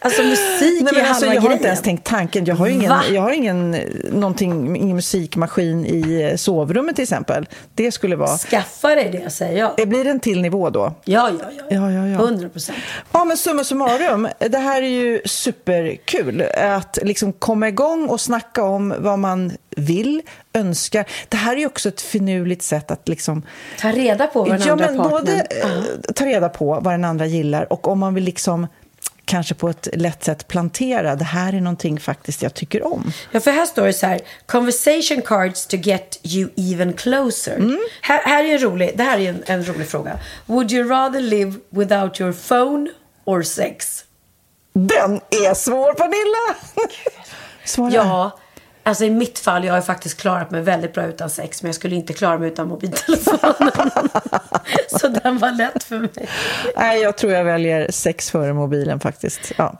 alltså musik Nej, är men alltså, halva jag har grejen. inte ens tänkt tanken. Jag har ingen, Va? jag har ingen, någonting, ingen musikmaskin i eh, sovrummet till exempel. Det skulle vara... Skaffa dig det säger jag. Det blir en till nivå då? Ja, ja, ja. Ja, ja, ja. 100 procent. Ja, men summa summarum, det här är ju superkul. Att liksom komma igång och snacka om vad man vill, önskar. Det här är ju också ett finurligt sätt att liksom... Ta reda på vad den ja, andra men partnern... både eh, ta reda på vad den andra gillar och om man vill liksom kanske på ett lätt sätt plantera, det här är någonting faktiskt jag tycker om. Ja, för här står det så här. Conversation cards to get you even closer. Mm. Här, här är en rolig, det här är en, en rolig fråga. Would you rather live without your phone or sex? Den är svår, Pernilla! Svara. Ja, alltså i mitt fall, jag har faktiskt klarat mig väldigt bra utan sex, men jag skulle inte klara mig utan mobiltelefonen. så den var lätt för mig. Nej, jag tror jag väljer sex före mobilen faktiskt. Ja.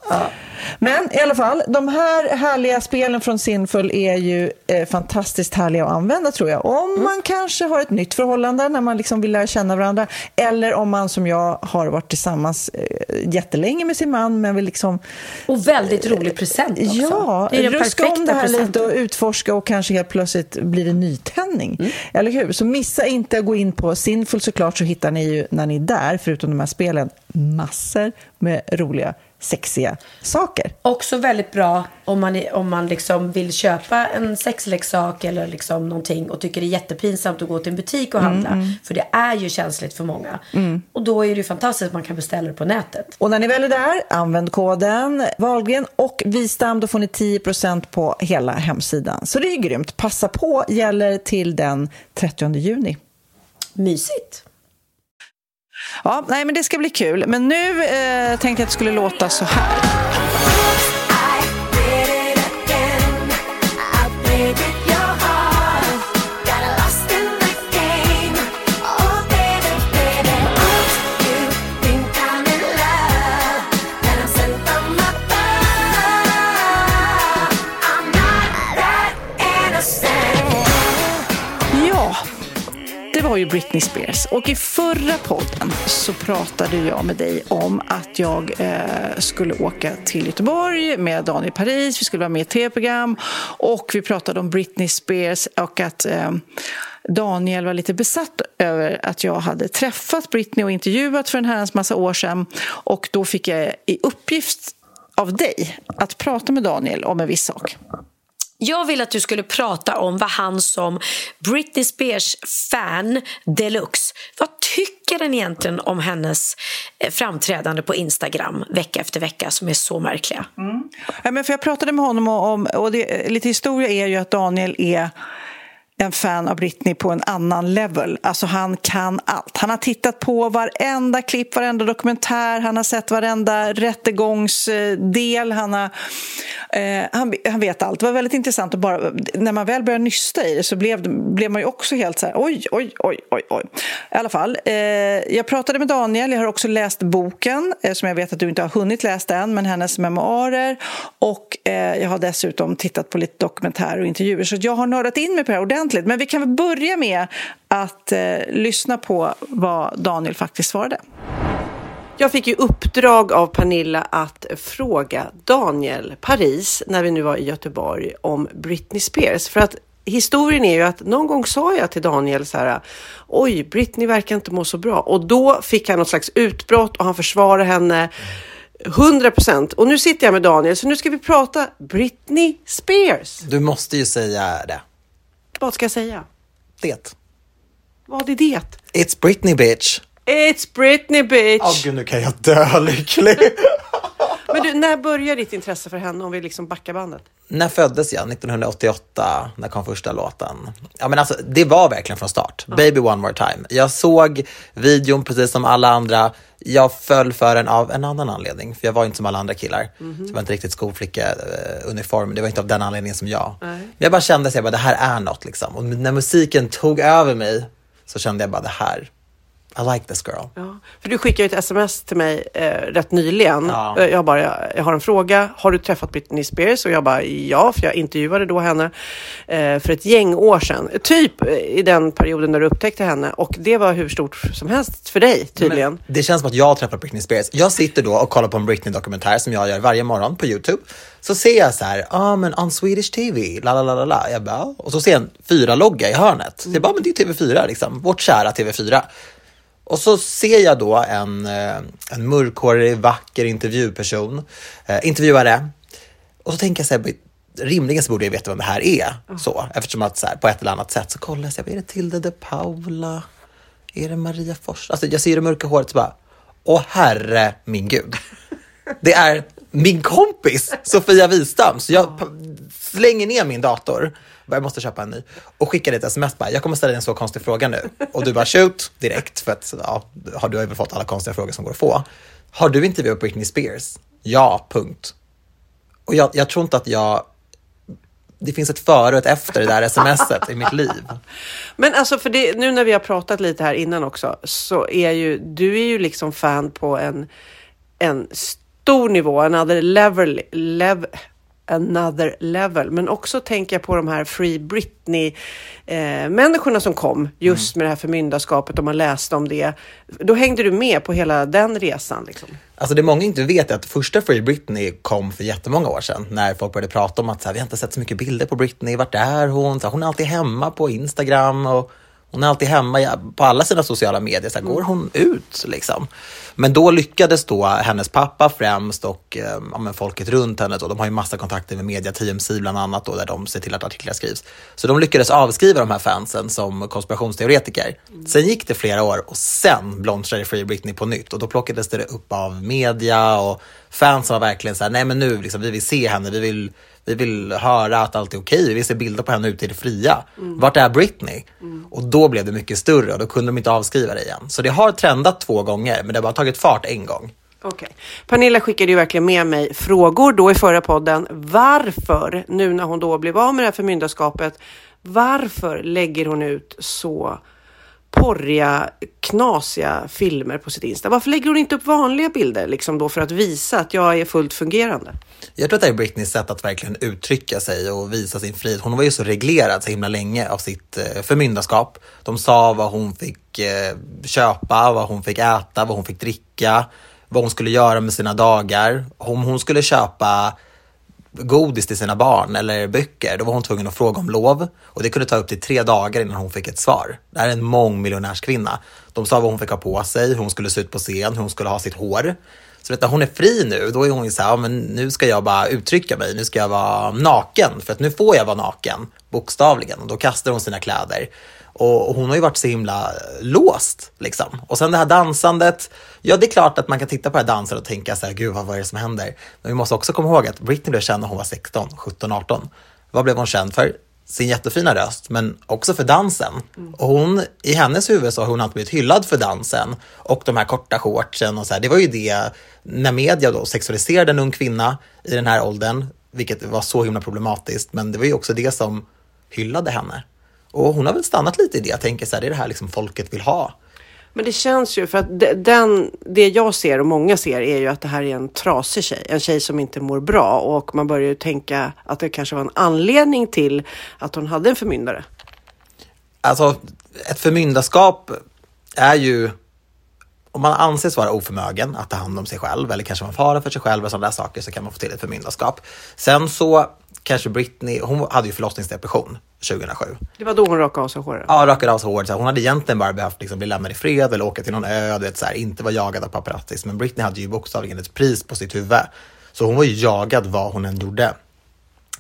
Men i alla fall, de här härliga spelen från Sinful är ju eh, fantastiskt härliga att använda tror jag. Om man kanske har ett nytt förhållande när man liksom vill lära känna varandra eller om man som jag har varit tillsammans eh, jättelänge med sin man men vill liksom Och väldigt rolig present också. Ja, det är den ruska om det här lite. Och utforska och kanske helt plötsligt blir det nytändning. Mm. Eller hur? Så missa inte att gå in på Sinful såklart så hittar ni ju när ni är där, förutom de här spelen, massor med roliga, sexiga saker. Också väldigt bra om man, om man liksom vill köpa en sexleksak eller liksom någonting och tycker det är jättepinsamt att gå till en butik och handla. Mm, mm. För det är ju känsligt för många. Mm. Och då är det ju fantastiskt att man kan beställa det på nätet. Och när ni väl är där, använd koden Wahlgren och Vistam, då får ni 10% på hela hemsidan. Så det är ju grymt. Passa på, gäller till den 30 juni. Mysigt. Ja, nej, men det ska bli kul. Men nu eh, tänkte jag att det skulle låta så här. Var ju Britney Spears. Och i förra podden så pratade jag med dig om att jag eh, skulle åka till Göteborg med Daniel Paris. Vi skulle vara med i ett tv-program och vi pratade om Britney Spears och att eh, Daniel var lite besatt över att jag hade träffat Britney och intervjuat för en herrans massa år sedan. Och då fick jag i uppgift av dig att prata med Daniel om en viss sak. Jag vill att du skulle prata om vad han som Britney Spears-fan deluxe, vad tycker den egentligen om hennes eh, framträdande på Instagram vecka efter vecka som är så märkliga? Mm. Ja, men för jag pratade med honom om, och det, lite historia är ju att Daniel är en fan av Britney på en annan level. Alltså han kan allt. Han har tittat på varenda klipp, varenda dokumentär, han har sett varenda rättegångsdel, han, har, eh, han, han vet allt. Det var väldigt intressant att bara, när man väl började nysta i det så blev, blev man ju också helt så här, oj, oj, oj, oj, oj. I alla fall, eh, jag pratade med Daniel, jag har också läst boken eh, som jag vet att du inte har hunnit läsa än, men hennes memoarer och eh, jag har dessutom tittat på lite dokumentärer och intervjuer så jag har nördat in mig på det här ordentligt. Men vi kan väl börja med att eh, lyssna på vad Daniel faktiskt svarade. Jag fick ju uppdrag av Pernilla att fråga Daniel Paris när vi nu var i Göteborg om Britney Spears. För att historien är ju att någon gång sa jag till Daniel så här oj, Britney verkar inte må så bra. Och då fick han något slags utbrott och han försvarade henne 100 procent. Och nu sitter jag med Daniel så nu ska vi prata Britney Spears. Du måste ju säga det. Vad ska jag säga? Det. Vad är det? It's Britney bitch. It's Britney bitch! Åh gud, nu kan jag dö lycklig. Men du, när började ditt intresse för henne om vi liksom backar bandet? När föddes jag? 1988. När kom första låten? Ja, men alltså, det var verkligen från start. Baby One More Time. Jag såg videon precis som alla andra. Jag föll för den av en annan anledning, för jag var inte som alla andra killar. Mhm. Så jag var inte riktigt skolflicka-uniform. Det var inte av den anledningen som jag. Nej. Men jag bara kände att det här är något liksom. Och när musiken tog över mig så kände jag bara det här, I like this girl. Ja, för du skickade ett sms till mig eh, rätt nyligen. Ja. Eh, Jag bara, jag, jag har en fråga. Har du träffat Britney Spears? Och jag bara, ja, för jag intervjuade då henne eh, för ett gäng år sedan. Typ eh, i den perioden när du upptäckte henne. Och det var hur stort som helst för dig tydligen. Men det känns som att jag har träffat Britney Spears. Jag sitter då och kollar på en Britney-dokumentär som jag gör varje morgon på YouTube. Så ser jag så här, ja ah, men on Swedish TV, la la la la la. Jag bara, och så ser jag en fyra-logga i hörnet. Så jag bara, men det är TV4 liksom, vårt kära TV4. Och så ser jag då en, eh, en mörkhårig, vacker intervjuperson, eh, intervjuare. Och så tänker jag så här, rimligen så borde jag veta vem det här är. Så, eftersom att så här, på ett eller annat sätt så kollar jag, så här, är det Tilde de Paula? Är det Maria Fors? Alltså jag ser det mörka håret så bara, åh herre min gud. Det är min kompis Sofia Wistam. Så jag slänger ner min dator, jag måste köpa en ny, och skickar ett sms bara, jag kommer ställa dig en så konstig fråga nu. Och du bara shoot direkt, för att ja, har du har ju fått alla konstiga frågor som går att få. Har du intervjuat Britney Spears? Ja, punkt. Och jag, jag tror inte att jag, det finns ett före och ett efter det där smset i mitt liv. Men alltså, för det, nu när vi har pratat lite här innan också, så är ju du är ju liksom fan på en, en stor nivå, another level, level another level. Men också tänker jag på de här Free Britney eh, som kom just med det här förmyndarskapet och man läste om det. Då hängde du med på hela den resan. Liksom. Alltså det många inte vet är att första Free Britney kom för jättemånga år sedan när folk började prata om att så här, vi har inte sett så mycket bilder på Britney, vart är hon? Så här, hon är alltid hemma på Instagram och hon är alltid hemma på alla sina sociala medier. Så här, går hon ut liksom? Men då lyckades då hennes pappa främst och eh, ja, men folket runt henne, då, de har ju massa kontakter med media, TMC bland annat, då, där de ser till att artiklar skrivs. Så de lyckades avskriva de här fansen som konspirationsteoretiker. Sen gick det flera år och sen blomstrade Free Britney på nytt och då plockades det upp av media och fansen var verkligen så här, nej men nu, liksom, vi vill se henne, vi vill, vi vill höra att allt är okej, vi vill se bilder på henne ute i det fria. Vart är Britney? Och då blev det mycket större och då kunde de inte avskriva det igen. Så det har trendat två gånger, men det har bara tagit fart en gång. Okej. Pernilla skickade ju verkligen med mig frågor då i förra podden. Varför, nu när hon då blev av med det här förmyndarskapet, varför lägger hon ut så porriga, knasiga filmer på sitt Insta? Varför lägger hon inte upp vanliga bilder liksom då för att visa att jag är fullt fungerande? Jag tror att det är Britneys sätt att verkligen uttrycka sig och visa sin frihet. Hon var ju så reglerad så himla länge av sitt eh, förmyndarskap. De sa vad hon fick eh, köpa, vad hon fick äta, vad hon fick dricka, vad hon skulle göra med sina dagar. Om hon skulle köpa godis till sina barn eller böcker, då var hon tvungen att fråga om lov. Och det kunde ta upp till tre dagar innan hon fick ett svar. Det här är en mångmiljonärskvinna. De sa vad hon fick ha på sig, hur hon skulle se ut på scen, hur hon skulle ha sitt hår. Så vet du, hon är fri nu, då är hon ju så här, ja, men nu ska jag bara uttrycka mig, nu ska jag vara naken, för att nu får jag vara naken, bokstavligen. Och då kastar hon sina kläder. Och hon har ju varit så himla låst liksom. Och sen det här dansandet. Ja, det är klart att man kan titta på det här dansen och tänka så här, gud vad, vad är det som händer? Men vi måste också komma ihåg att Britney blev känd när hon var 16, 17, 18. Vad blev hon känd för? Sin jättefina röst, men också för dansen. Och hon, i hennes huvud så har hon alltid blivit hyllad för dansen och de här korta shortsen och så här. Det var ju det när media då sexualiserade en ung kvinna i den här åldern, vilket var så himla problematiskt. Men det var ju också det som hyllade henne. Och hon har väl stannat lite i det. Jag tänker så här, det är det här liksom folket vill ha. Men det känns ju, för att de- den, det jag ser och många ser är ju att det här är en trasig tjej. En tjej som inte mår bra och man börjar ju tänka att det kanske var en anledning till att hon hade en förmyndare. Alltså, ett förmyndarskap är ju om man anses vara oförmögen att ta hand om sig själv eller kanske man fara för sig själv och sådana där saker så kan man få till ett förmyndarskap. Sen så kanske Britney, hon hade ju förlossningsdepression 2007. Det var då hon rakade av sig håret. Ja, rakade av sig håret. Hon hade egentligen bara behövt liksom bli lämnad i fred eller åka till någon ö, vet, så här, inte vara jagad av paparazzis. Men Britney hade ju bokstavligen ett pris på sitt huvud. Så hon var ju jagad vad hon än gjorde.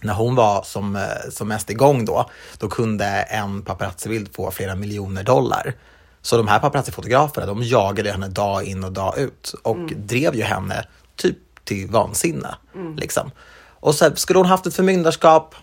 När hon var som, eh, som mest igång då, då kunde en paparazzibild få flera miljoner dollar. Så de här paparazzi-fotograferna, de jagade henne dag in och dag ut och drev ju henne typ till vansinne. Liksom. Och så skulle hon haft ett förmyndarskap?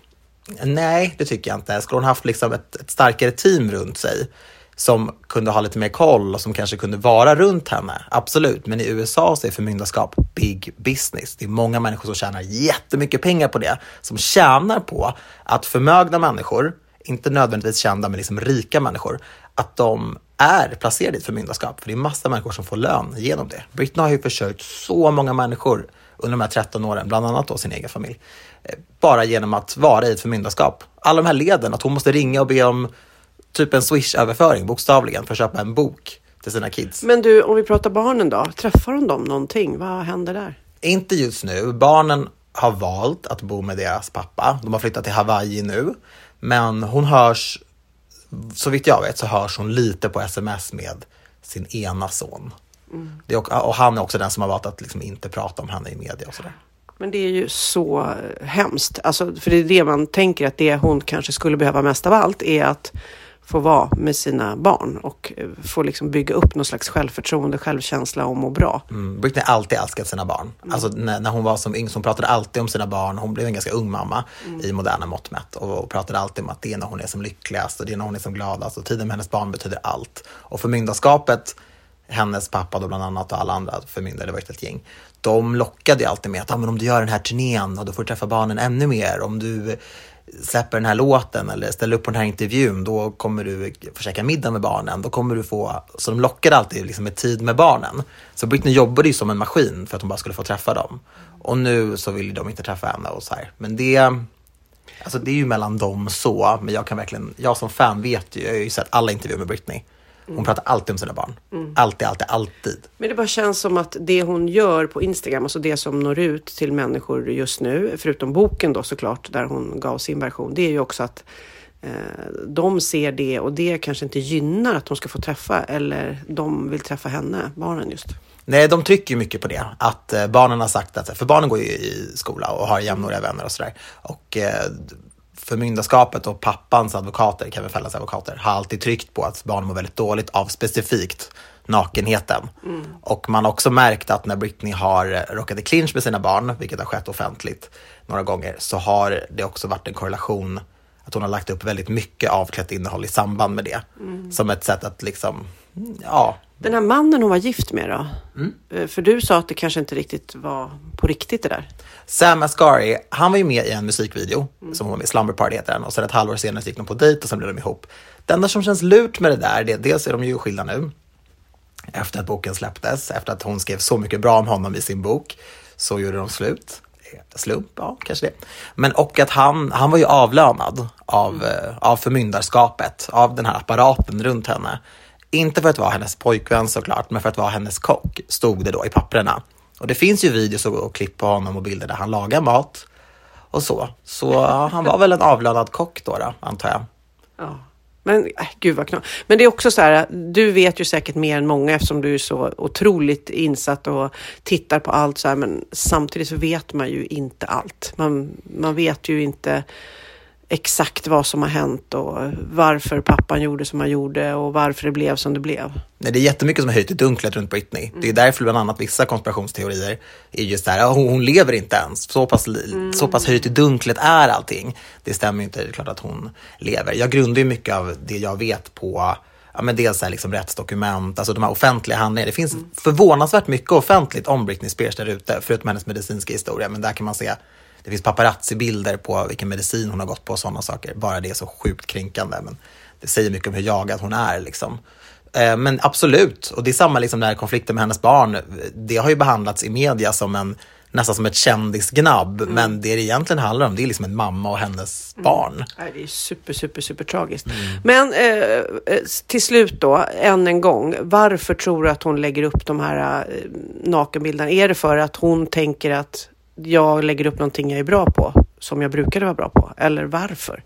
Nej, det tycker jag inte. Skulle hon haft liksom ett, ett starkare team runt sig som kunde ha lite mer koll och som kanske kunde vara runt henne? Absolut, men i USA så är förmyndarskap big business. Det är många människor som tjänar jättemycket pengar på det, som tjänar på att förmögna människor, inte nödvändigtvis kända, men liksom rika människor, att de är placerade i ett förmyndarskap. För det är massa människor som får lön genom det. Britney har ju försörjt så många människor under de här 13 åren, bland annat då sin egen familj, eh, bara genom att vara i ett förmyndarskap. Alla de här leden, att hon måste ringa och be om typ en swish-överföring, bokstavligen, för att köpa en bok till sina kids. Men du, om vi pratar barnen då, träffar hon dem någonting? Vad händer där? Inte just nu. Barnen har valt att bo med deras pappa. De har flyttat till Hawaii nu. Men hon hörs, så vitt jag vet, så hörs hon lite på sms med sin ena son. Mm. Det är, och och han är också den som har valt att liksom inte prata om henne i media och sådär. Men det är ju så hemskt, alltså, för det är det man tänker att det hon kanske skulle behöva mest av allt är att få vara med sina barn och eh, få liksom bygga upp någon slags självförtroende, självkänsla och må bra. Mm. Britney har alltid älskat sina barn. Alltså när, när hon var som yngst, hon pratade alltid om sina barn. Hon blev en ganska ung mamma i moderna mått mätt och, och pratade alltid om att det är när hon är som lyckligast och det är när hon är som gladast och tiden med hennes barn betyder allt. Och förmyndarskapet, hennes pappa då bland annat och alla andra förmyndare, det var ett helt gäng, de lockade ju alltid med att ah, men om du gör den här turnén och då får du träffa barnen ännu mer. Om du släpper den här låten eller ställer upp på den här intervjun, då kommer du få käka middag med barnen. Då kommer du få... Så de lockade alltid liksom med tid med barnen. Så Britney jobbade ju som en maskin för att hon bara skulle få träffa dem. Och nu så vill de inte träffa henne och så här. Men det... Alltså det är ju mellan dem så, men jag kan verkligen, jag som fan vet ju, jag har ju sett alla intervjuer med Britney. Hon pratar alltid om sina barn. Alltid, alltid, alltid. Men det bara känns som att det hon gör på Instagram, alltså det som når ut till människor just nu, förutom boken då såklart, där hon gav sin version, det är ju också att eh, de ser det och det kanske inte gynnar att de ska få träffa eller de vill träffa henne, barnen just. Nej, de trycker ju mycket på det. Att eh, barnen har sagt att, för barnen går ju i skola och har jämnåriga vänner och sådär. Och eh, förmyndarskapet och pappans advokater, Kevin Fellas advokater, har alltid tryckt på att barn mår väldigt dåligt av specifikt nakenheten. Och man har också märkt att när Britney har råkat i clinch med sina barn, vilket har skett offentligt några gånger, så har det också varit en korrelation att hon har lagt upp väldigt mycket avklätt innehåll i samband med det. Mm. Som ett sätt att liksom, ja, Den här mannen hon var gift med då? Mm. Eh, För du sa att det kanske inte riktigt var på riktigt det där. Sam Asghari, han var ju med i en musikvideo som hon var med i, Slumber Party heter den, och sen ett halvår senare gick de på dejt och sen blev de ihop. Det enda som känns lurt med det där, det, dels är de ju skilda nu, efter att boken släpptes, efter att hon skrev så mycket bra om honom i sin bok, så gjorde de slut. Slump, ja kanske det. Men och att han, han var ju avlönad av, eh, av förmyndarskapet, av den här apparaten runt henne. Inte för att vara hennes pojkvän såklart, men för att vara hennes kock, stod det då i papperna. Och det finns ju videos och, och klipp på honom och bilder där han lagar mat och så. Så ja, han var väl en avlönad kock då, då antar jag. Ja. Men äh, gud vad knas. Men det är också så här, du vet ju säkert mer än många eftersom du är så otroligt insatt och tittar på allt så här. Men samtidigt så vet man ju inte allt. Man, man vet ju inte exakt vad som har hänt och varför pappan gjorde som han gjorde och varför det blev som det blev. Nej, det är jättemycket som är höjt i dunklet runt Britney. Det är därför bland annat vissa konspirationsteorier är just det här, hon, hon lever inte ens. Så pass, li- så pass höjt i dunklet är allting. Det stämmer ju inte, det är klart att hon lever. Jag grundar ju mycket av det jag vet på Ja, men dels här liksom rättsdokument, alltså de här offentliga handlingarna. Det finns förvånansvärt mycket offentligt om Britney Spears där ute, förutom hennes medicinska historia. Men där kan man se, det finns paparazzi-bilder på vilken medicin hon har gått på och sådana saker. Bara det är så sjukt kränkande. Men det säger mycket om hur jagad hon är. Liksom. Eh, Men absolut, och det är samma liksom den här konflikten med hennes barn. Det har ju behandlats i media som en, nästan som ett kändisgnabb. Men det det egentligen handlar om, det är liksom en mamma och hennes barn. Nej, det är super, super, super tragiskt. Men eh, eh, till slut då, än en gång. Varför tror du att hon lägger upp de här eh, nakenbilderna? Är det för att hon tänker att jag lägger upp någonting jag är bra på, som jag brukade vara bra på? Eller varför?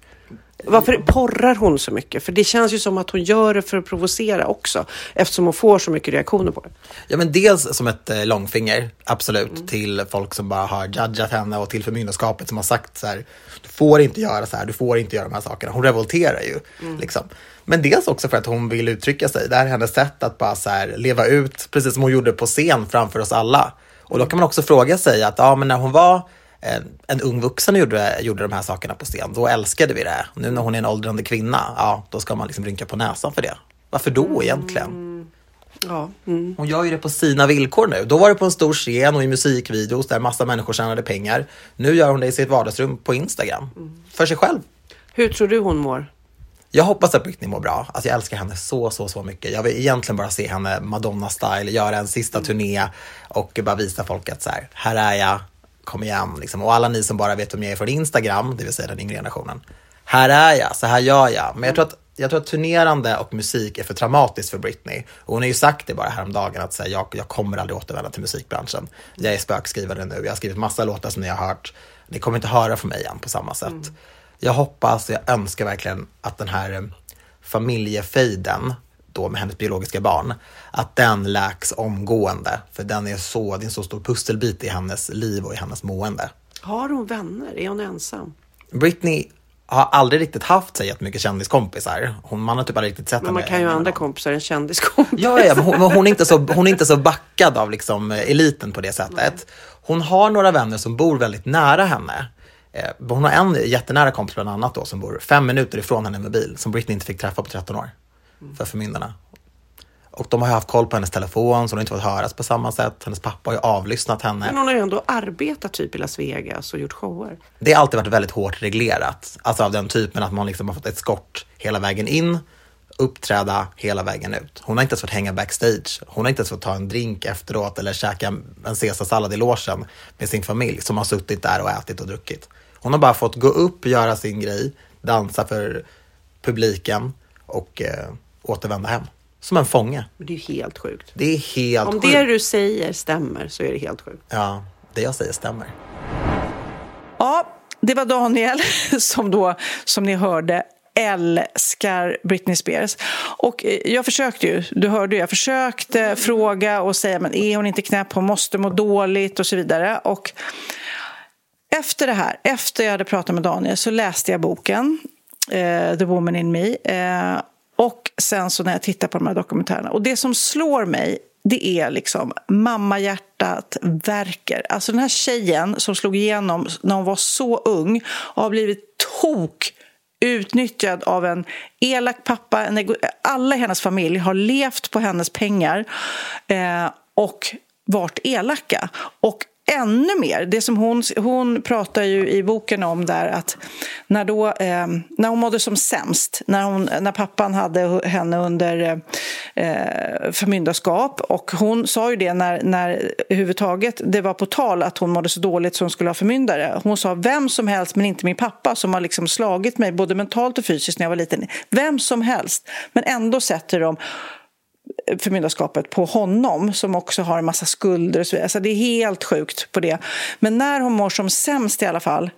Varför porrar hon så mycket? För det känns ju som att hon gör det för att provocera också eftersom hon får så mycket reaktioner på det. Ja, men dels som ett eh, långfinger, absolut, till folk som bara har judgat henne och till förmyndarskapet som har sagt så här, du får inte göra så här, du får inte göra de här sakerna. Hon revolterar ju. Liksom. Men dels också för att hon vill uttrycka sig. Det här är hennes sätt att bara så här, leva ut, precis som hon gjorde på scen framför oss alla. Och då kan man också fråga sig att ja, men när hon var eh, en ung vuxen och gjorde, gjorde de här sakerna på scen, då älskade vi det. Nu när hon är en åldrande kvinna, ja, då ska man liksom rynka på näsan för det. Varför då egentligen? Ja. Hon gör ju det på sina villkor nu. Då var det på en stor scen och i musikvideos där massa människor tjänade pengar. Nu gör hon det i sitt vardagsrum på Instagram. För sig själv. Hur tror du hon mår? Jag hoppas att Britney mår bra. Alltså jag älskar henne så, så, så mycket. Jag vill egentligen bara se henne Madonna-style, göra en sista turné och bara visa folk att så här, här är jag, kom igen. Liksom. Och alla ni som bara vet om jag är från Instagram, det vill säga den yngre generationen. Här är jag, så här gör jag. Men jag tror att, jag tror att turnerande och musik är för traumatiskt för Britney. Och hon har ju sagt det bara häromdagen att här, jag, jag kommer aldrig återvända till musikbranschen. Jag är spökskrivare nu, jag har skrivit massa låtar som ni har hört. Ni kommer inte höra från mig igen på samma sätt. Jag hoppas och jag önskar verkligen att den här eh, familjefejden då med hennes biologiska barn, att den läks omgående. För den är så, det är en så stor pusselbit i hennes liv och i hennes mående. Har hon vänner? Är hon ensam? Britney har aldrig riktigt haft så jättemycket kändiskompisar. Hon, man har typ aldrig riktigt sett Men man henne- kan ju ha andra kompisar än kändiskompis. Ja, ja men hon, hon, är inte så, hon är inte så backad av liksom eh, eliten på det sättet. Hon har några vänner som bor väldigt nära henne. Eh, Hon har en jättenära kompis bland annat då som bor fem minuter ifrån henne med bil som Britney inte fick träffa på 13 år. För förmyndarna. Och de har haft koll på hennes telefon så hon har inte fått höras på samma sätt. Hennes pappa har ju avlyssnat henne. Men hon har ju ändå arbetat typ i Las Vegas och gjort shower. Det har alltid varit väldigt hårt reglerat. Alltså av den typen att man liksom har fått ett skott hela vägen in, uppträda hela vägen ut. Hon har inte ens fått hänga backstage. Hon har inte ens fått ta en drink efteråt eller käka en caesarsallad i logen med sin familj som har suttit där och ätit och druckit. Hon har bara fått gå upp, göra sin grej, dansa för publiken och eh, återvända hem. Som en fånge. Det är helt sjukt. Det är helt Om sjukt. det du säger stämmer så är det helt sjukt. Ja, det jag säger stämmer. Ja, det var Daniel som då, som ni hörde, älskar Britney Spears. Och eh, jag försökte ju, du hörde jag försökte fråga och säga men är hon inte knäpp, hon måste må dåligt och så vidare. Och efter det här, efter jag hade pratat med Daniel så läste jag boken eh, The Woman in Me. Eh, och sen så när jag tittar på de här dokumentärerna. Och det som slår mig det är liksom mammahjärtat verkar. Alltså den här tjejen som slog igenom när hon var så ung och har blivit tok utnyttjad av en elak pappa. Alla i hennes familj har levt på hennes pengar eh, och varit elaka. Och ännu mer, det som hon, hon pratar ju i boken om där att när, då, eh, när hon mådde som sämst, när, hon, när pappan hade henne under eh, eh förmyndarskap och hon sa ju det när, när överhuvudtaget det var på tal att hon mådde så dåligt så hon skulle ha förmyndare. Hon sa vem som helst men inte min pappa som har liksom slagit mig både mentalt och fysiskt när jag var liten. Vem som helst. Men ändå sätter de förmyndarskapet på honom som också har en massa skulder och så vidare. Alltså det är helt sjukt på det. Men när hon mår som sämst i alla fall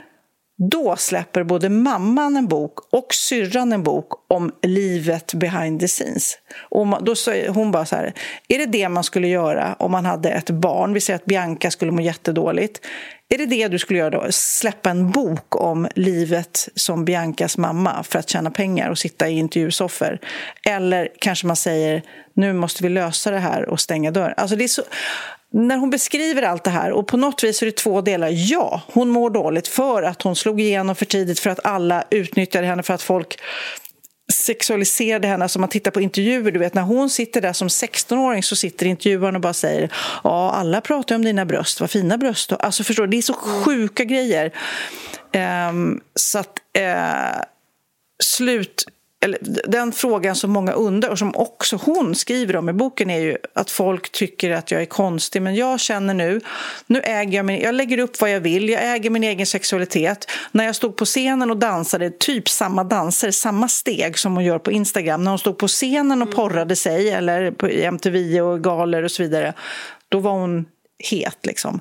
då släpper både mamman en bok och syrran en bok om livet behind the scenes. Och då säger hon bara så här, är det det man skulle göra om man hade ett barn? Vi säger att Bianca skulle må jättedåligt. Är det det du skulle göra då? Släppa en bok om livet som Biancas mamma för att tjäna pengar och sitta i intervjusoffer? Eller kanske man säger, nu måste vi lösa det här och stänga dörren. Alltså det är så när hon beskriver allt det här, och på något vis är det två delar. Ja, hon mår dåligt för att hon slog igenom för tidigt, för att alla utnyttjade henne, för att folk sexualiserade henne. Alltså man tittar på intervjuer, du vet när hon sitter där som 16-åring så sitter intervjuaren och bara säger ja, alla pratar om dina bröst, vad fina bröst du. Alltså förstår du, det är så sjuka grejer. Um, så att uh, slut eller den frågan som många undrar och som också hon skriver om i boken är ju att folk tycker att jag är konstig. Men jag känner nu, nu äger jag min, jag lägger upp vad jag vill, jag äger min egen sexualitet. När jag stod på scenen och dansade, typ samma danser, samma steg som hon gör på Instagram. När hon stod på scenen och porrade sig eller på MTV och galer och så vidare. Då var hon het liksom.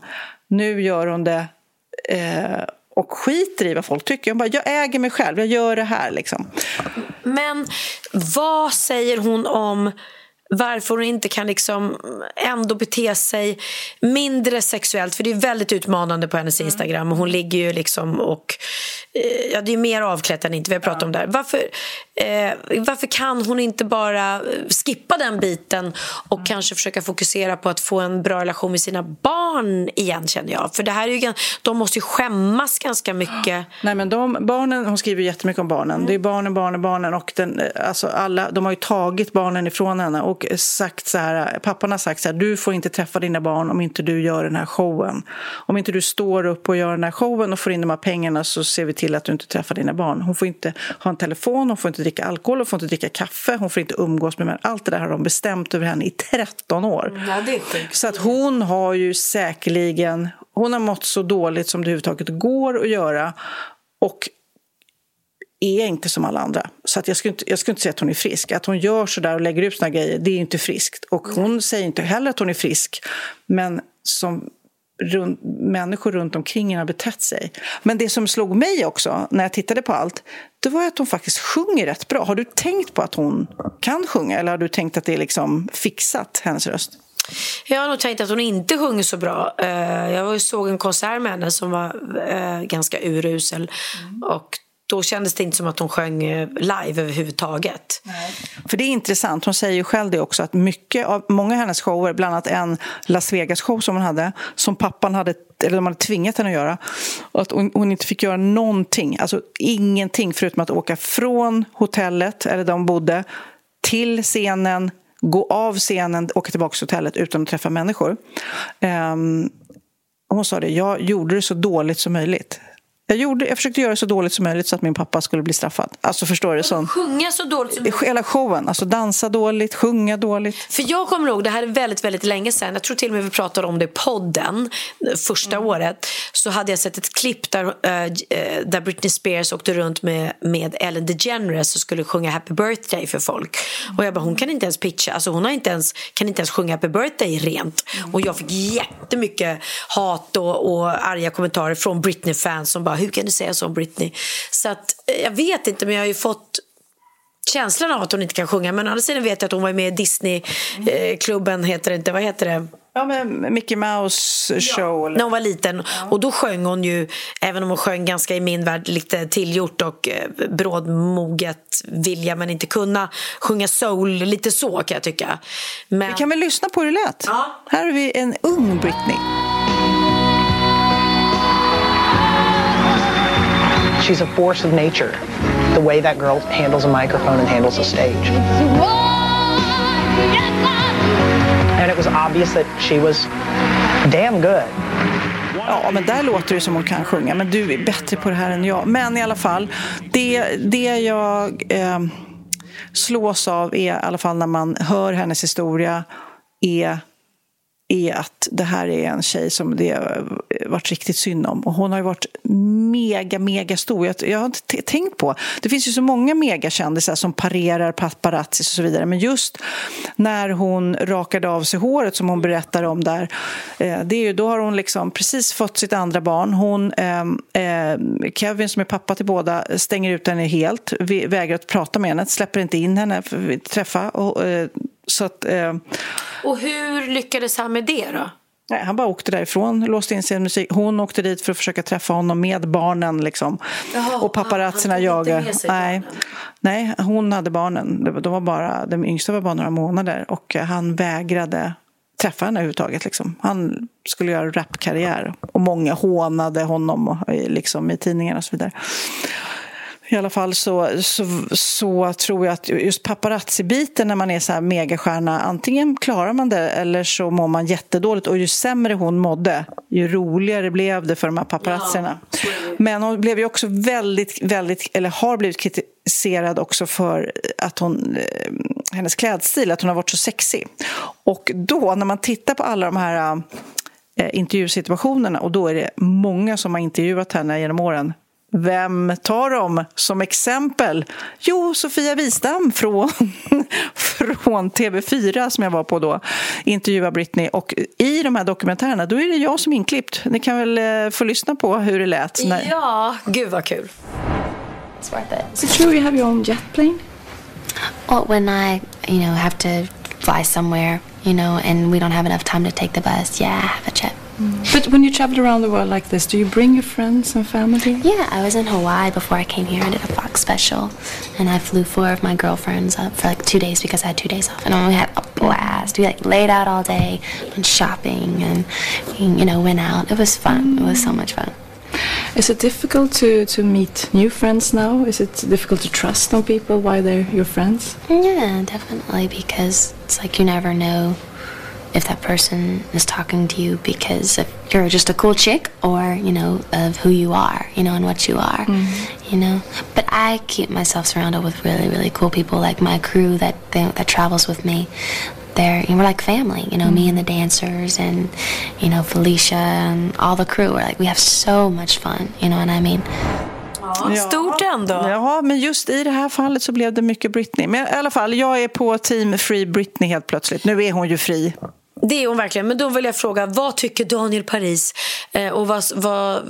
Nu gör hon det eh, och skiter i vad folk tycker. Hon bara, jag äger mig själv, jag gör det här. Liksom. Men vad säger hon om varför hon inte kan liksom ändå bete sig mindre sexuellt. För det är väldigt utmanande på hennes Instagram. Hon ligger ju liksom och... Eh, ja, det är mer avklätt än inte. Vi har pratat om det här. Varför, eh, varför kan hon inte bara skippa den biten och mm. kanske försöka fokusera på att få en bra relation med sina barn igen, känner jag. För det här är ju, de måste ju skämmas ganska mycket. Nej, men de, barnen, hon skriver jättemycket om barnen. Mm. Det är barnen, barnen, barnen. Och den, alltså alla, de har ju tagit barnen ifrån henne. Och sagt så här, pappan har sagt så här, du får inte träffa dina barn om inte du gör den här showen. Om inte du står upp och gör den här showen och får in de här pengarna så ser vi till att du inte träffar dina barn. Hon får inte ha en telefon, hon får inte dricka alkohol, hon får inte dricka kaffe, hon får inte umgås med män. Allt det där har de bestämt över henne i 13 år. Ja, är sjukt. Så att hon har ju säkerligen, hon har mått så dåligt som det överhuvudtaget går att göra. Och är inte som alla andra. Så att jag, skulle inte, jag skulle inte säga att hon är frisk. Att hon gör så där och lägger ut såna grejer, det är inte friskt. Och hon säger inte heller att hon är frisk. Men som runt, människor runt omkring har betett sig. Men det som slog mig också, när jag tittade på allt, det var att hon faktiskt sjunger rätt bra. Har du tänkt på att hon kan sjunga eller har du tänkt att det är liksom fixat, hennes röst? Jag har nog tänkt att hon inte sjunger så bra. Eh, jag såg en konsert med henne som var eh, ganska urusel. Mm. Och då kändes det inte som att hon sjöng eh, live överhuvudtaget. Nej. För det är intressant, hon säger ju själv det också att mycket av, många av hennes shower, bland annat en Las Vegas-show som hon hade, som pappan hade, eller de hade tvingat henne att göra, och att hon, hon, inte fick göra någonting, alltså ingenting förutom att åka från hotellet, eller där hon bodde, till scenen, gå av scenen, åka tillbaka till hotellet utan att träffa människor. Um, hon sa det, jag gjorde det så dåligt som möjligt. Jag, gjorde, jag försökte göra så dåligt som möjligt så att min pappa skulle bli straffad. Alltså förstår du? Sån... Sjunga så dåligt som möjligt? Hela showen. Alltså dansa dåligt, sjunga dåligt. För jag kommer ihåg, det här är väldigt, väldigt länge sedan. Jag tror till och med vi pratade om det i podden första mm. året. Så hade jag sett ett klipp där, äh, där Britney Spears åkte runt med, med Ellen DeGeneres och skulle sjunga Happy birthday för folk. Och jag bara, hon kan inte ens pitcha. Alltså hon har inte ens, kan inte ens sjunga Happy birthday rent. Mm. Och jag fick jättemycket hat och, och arga kommentarer från Britney-fans som bara hur kan du säga så om Britney? Så att, eh, jag vet inte, men jag har ju fått känslan av att hon inte kan sjunga. Men å andra sidan vet jag att hon var med i Disney-klubben, heter det inte, vad heter det? Ja, men Mickey Mouse show. Ja, när hon var liten. Ja. Och då sjöng hon ju, även om hon sjöng ganska i min värld lite tillgjort och eh, brådmoget vilja men inte kunna sjunga soul, lite så kan jag tycka. Men... Vi kan väl lyssna på hur det lät? Ja. Här har vi en ung Britney. She's a force of nature, the way that girl handles a microphone and handles a stage. And it was obvious that she was damn good. Ja, men där låter det som hon kan sjunga, men du är bättre på det här än jag. Men i alla fall, det, det jag eh, slås av är i alla fall när man hör hennes historia är är att det här är en tjej som det har varit riktigt synd om. Och hon har ju varit mega, mega stor. Jag, jag har inte tänkt på... Det finns ju så många megakändisar som parerar paparazzis och så vidare. Men just när hon rakade av sig håret, som hon berättar om där, eh, det är ju, då har hon liksom precis fått sitt andra barn. Hon, eh, eh, Kevin, som är pappa till båda, stänger ut henne helt, vägrar att prata med henne, släpper inte in henne, för att träffa. Och, eh, så att, eh, och hur lyckades han med det då? Nej, han bara åkte därifrån, låste in sin musik. Hon åkte dit för att försöka träffa honom med barnen. Liksom. Jaha, och paparazzerna jagade. Nej, nej, hon hade barnen. De var bara, den yngsta var bara några månader och han vägrade träffa henne överhuvudtaget. Liksom. Han skulle göra rapkarriär och många hånade honom liksom, i tidningarna och så vidare. I alla fall så, så, så tror jag att just paparazzi-biten när man är så här megastjärna, antingen klarar man det eller så mår man jättedåligt. Och ju sämre hon mådde, ju roligare blev det för de här paparazzierna. Ja, Men hon blev ju också väldigt, väldigt, eller har blivit kritiserad också för att hon, eh, hennes klädstil, att hon har varit så sexig. Och då, när man tittar på alla de här eh, intervjusituationerna och då är det många som har intervjuat henne genom åren Vem tar de som exempel? Jo, Sofia Wistam från, från TV4 som jag var på då, intervjuar Britney. Och i de här dokumentärerna, då är det jag som är inklippt. Ni kan väl eh, få lyssna på hur det lät. När... Ja, gud vad kul. It's worth it. Is it true you have your own jet plane? Well, when I, you know, have to fly somewhere, you know, and we don't have enough time to take the bus, yeah, I have a jet. But when you travel around the world like this, do you bring your friends and family? Yeah, I was in Hawaii before I came here. I did a Fox special, and I flew four of my girlfriends up for like two days because I had two days off, and we had a blast. We like laid out all day, went shopping, and you know, went out. It was fun. It was so much fun. Is it difficult to, to meet new friends now? Is it difficult to trust on people while they're your friends? Yeah, definitely, because it's like you never know if that person is talking to you because of you're just a cool chick or, you know, of who you are, you know, and what you are, mm-hmm. you know. But I keep myself surrounded with really, really cool people, like my crew that that travels with me. They're, we're like family, you know, me mm-hmm. and the dancers and, you know, Felicia and all the crew. We're like, we have so much fun, you know what I mean? Ja, stort ändå. Ja, men just i det här fallet så blev det mycket Britney. Men i alla fall, jag är på team Free Britney helt plötsligt. Nu är hon ju fri. Det är hon verkligen. Men då vill jag fråga, vad tycker Daniel Paris? Eh, och vad, vad,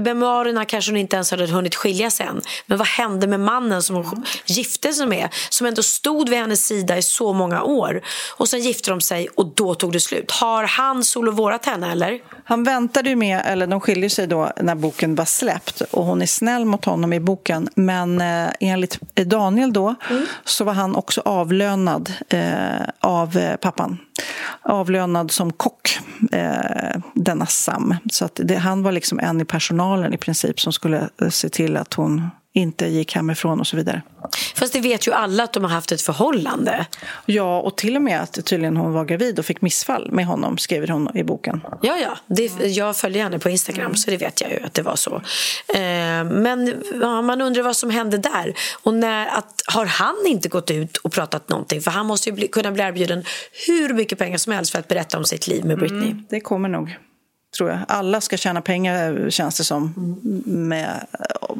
memoarerna kanske hon inte ens hade hunnit skilja än. Men vad hände med mannen som hon gifte sig med? Som ändå stod vid hennes sida i så många år. Och sen gifte de sig och då tog det slut. Har han solovårat henne eller? Han väntade ju med, eller de skiljer sig då när boken var släppt och hon är snäll mot honom i boken. Men eh, enligt Daniel då så var han också avlönad eh, av eh, pappan. Avlönad som kock, eh, denna Sam. Så att det, han var liksom en i personalen i princip som skulle eh, se till att hon inte gick hemifrån och så vidare. Fast det vet ju alla att de har haft ett förhållande. Ja, och till och med att tydligen hon var gravid och fick missfall med honom, skriver hon i boken. Ja, ja. Det, jag följer henne på Instagram så det vet jag ju att det var så. Eh, men ja, man undrar vad som hände där. Och när, att, har han inte gått ut och pratat någonting? För han måste ju bli, kunna bli erbjuden hur mycket pengar som helst för att berätta om sitt liv med Britney. Mm, det kommer nog tror jag. Alla ska tjäna pengar, känns det som, med,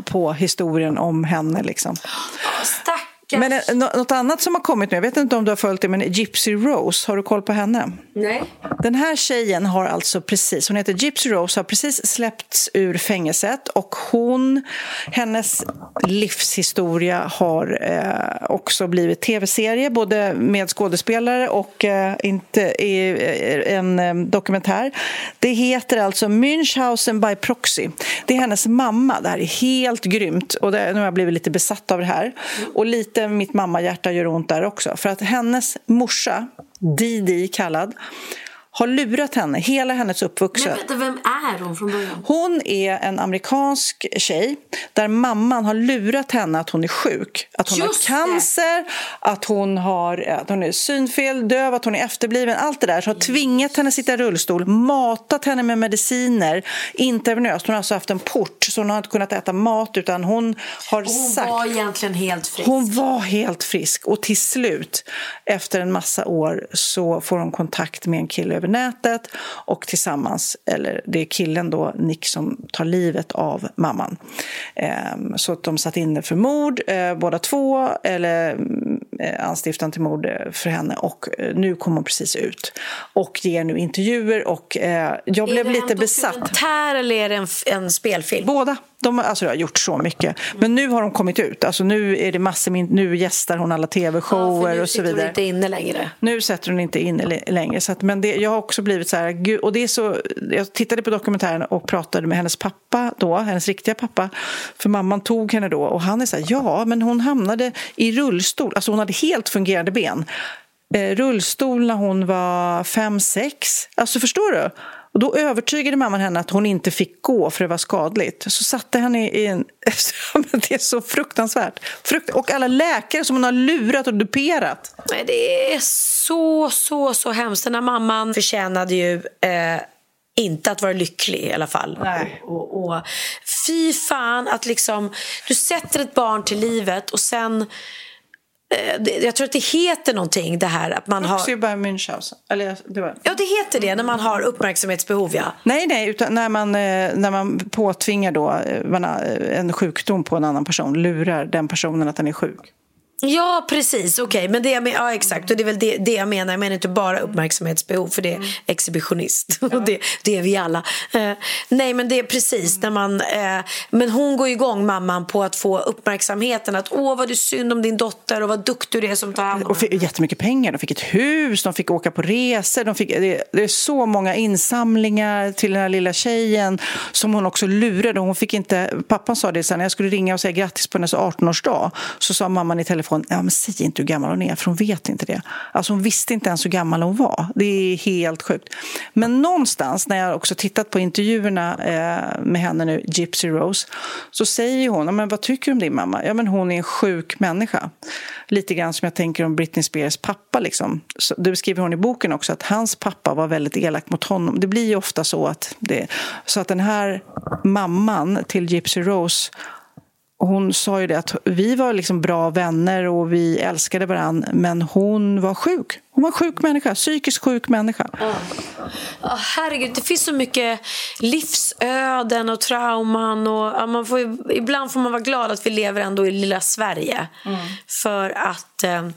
på historien om henne. Liksom. Men eh, nå- något annat som har kommit nu, jag vet inte om du har följt det, men Gypsy Rose, har du koll på henne? Nej. Den här tjejen har alltså precis, hon heter Gypsy Rose, har precis släppts ur fängelset och hon, hennes livshistoria har eh, också blivit tv-serie, både med skådespelare och eh, inte, i, eh, en eh, dokumentär. Det heter alltså Münchhausen by proxy. Det är hennes mamma, det här är helt grymt och det, nu har jag blivit lite besatt av det här. Och lite mitt mammahjärta gör ont där också, för att hennes morsa, Didi kallad, har lurat henne hela hennes uppvuxen. Men vänta, vem är hon från början? Hon är en amerikansk tjej där mamman har lurat henne att hon är sjuk. Att hon Just har cancer, att hon, har, att hon är synfel, döv, att hon är efterbliven. Allt det där. Så har tvingat henne att sitta i rullstol, matat henne med mediciner intravenöst. Hon har alltså haft en port så hon har inte kunnat äta mat utan hon har Hon sagt... var egentligen helt frisk. Hon var helt frisk och till slut, efter en massa år, så får hon kontakt med en kille över nätet och tillsammans, eller det är killen då, Nick, som tar livet av mamman. Ehm, så att de satt inne för mord, eh, båda två, eller eh, anstiftan till mord eh, för henne och nu kom hon precis ut och ger nu intervjuer och jag blev är det lite en besatt. dokumentär eller är det en, en spelfilm? Båda. De har, alltså, de har gjort så mycket. Men nu har de kommit ut. Alltså, nu, är det massor nu gästar hon alla tv-shower nu och så sitter hon vidare. inte inne längre. Nu sätter hon inte inne längre. Så att, men det, jag har också blivit så här... Gud, och det är så, jag tittade på dokumentären och pratade med hennes pappa då, hennes riktiga pappa. För mamman tog henne då och han är så här, ja men hon hamnade i rullstol. Alltså hon hade helt fungerande ben. Eh, rullstol när hon var fem sex. Alltså förstår du? Och då övertygade mamman henne att hon inte fick gå för det var skadligt. Så satte henne i en... det är så fruktansvärt. Frukt... Och alla läkare som hon har lurat och duperat. Nej, det är så, så, så hemskt. Den här mamman förtjänade ju eh, inte att vara lycklig i alla fall. Nej. Och, och, fy fan att liksom, du sätter ett barn till livet och sen jag tror att det heter någonting det här att man har... Bara Münchhausen. Eller, det var... Ja, det heter det när man har uppmärksamhetsbehov, ja. Nej, nej, utan när man, eh, när man påtvingar då eh, eh, en sjukdom på en annan person, lurar den personen att den är sjuk. Ja, precis. Okej, men det jag men, ja, exakt. Och det är väl det, det jag menar. Jag menar inte bara uppmärksamhetsbehov, för det är exhibitionist. Och det, det är vi alla. Eh, nej, men det är precis när man... Eh, men hon går igång, mamman, på att få uppmärksamheten. Att åh, vad är synd om din dotter och vad duktig du är som tar hand om Och fick jättemycket pengar. De fick ett hus, de fick åka på resor. De fick, det, det är så många insamlingar till den här lilla tjejen som hon också lurade. Hon fick inte, pappan sa det sen, när jag skulle ringa och säga grattis på hennes 18-årsdag så sa mamman i telefon, ja, men säg inte hur gammal hon är, för hon vet inte det. Alltså hon visste inte ens hur gammal hon var. Det är helt sjukt. Men någonstans, när jag också tittat på intervjuerna eh, med henne nu, Gypsy Rose, så säger hon, ja, men vad tycker du om din mamma? Ja, men hon är en sjuk människa. Lite grann som jag tänker om Britney Spears pappa. Liksom. Så, det beskriver hon i boken också, att hans pappa var väldigt elak mot honom. Det blir ju ofta så att, det, så att den här mamman till Gypsy Rose hon sa ju det att vi var liksom bra vänner och vi älskade varann men hon var sjuk. Hon var en sjuk människa, psykiskt sjuk människa. Ja, herregud, det finns så mycket livsöden och trauman. Och, ja, man får, ibland får man vara glad att vi lever ändå i lilla Sverige. För att eh,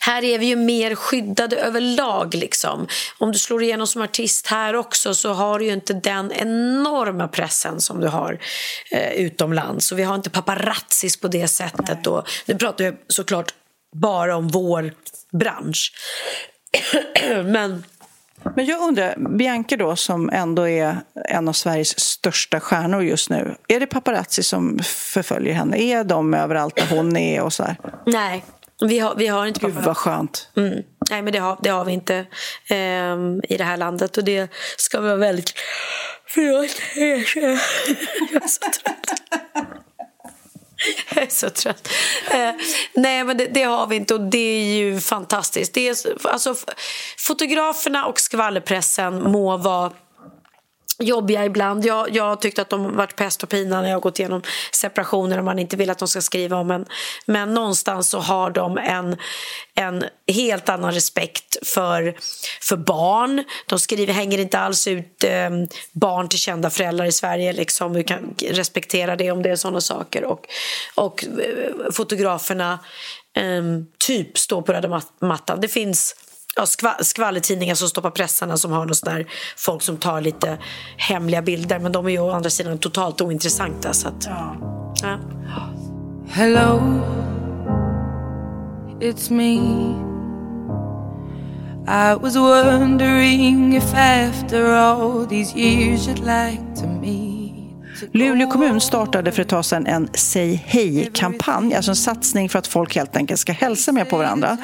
här är vi ju mer skyddade överlag. Liksom. Om du slår igenom som artist här också så har du ju inte den enorma pressen som du har eh, utomlands. Och vi har inte paparazzis på det sättet. Och, nu pratar jag såklart bara om vår bransch. Men Men jag undrar, Bianca då som ändå är en av Sveriges största stjärnor just nu. Är det paparazzi som förföljer henne? Är de överallt där hon är och så här? Nej, vi har, vi har inte Gud vad skönt. Mm. Nej, men det har, det har vi inte ehm, i det här landet och det ska vi vara väldigt... Förlåt, jag är så trött. Jag är så trött. Eh, nej, men det, det har vi inte och det är ju fantastiskt. Det är, alltså, fotograferna och skvallerpressen må vara jobbiga ibland. Jag, jag har tyckt att de varit pest och pina när jag gått igenom separationer och man inte vill att de ska skriva om en. Men någonstans så har de en, en helt annan respekt för, för barn. De skriver, hänger inte alls ut eh, barn till kända föräldrar i Sverige. Liksom. Vi kan respektera det om det är sådana saker. Och, och eh, fotograferna eh, typ står på röda mattan. Det finns ja, skva- skvallertidningar som stoppar pressarna som har något där folk som tar lite hemliga bilder. Men de är ju å andra sidan totalt ointressanta. Så att, ja. Hello, it's me. I was wondering if after all these years you'd like to meet. Luleå kommun startade för ett tag sedan en Säg hej-kampanj, alltså en satsning för att folk helt enkelt ska hälsa mer på varandra.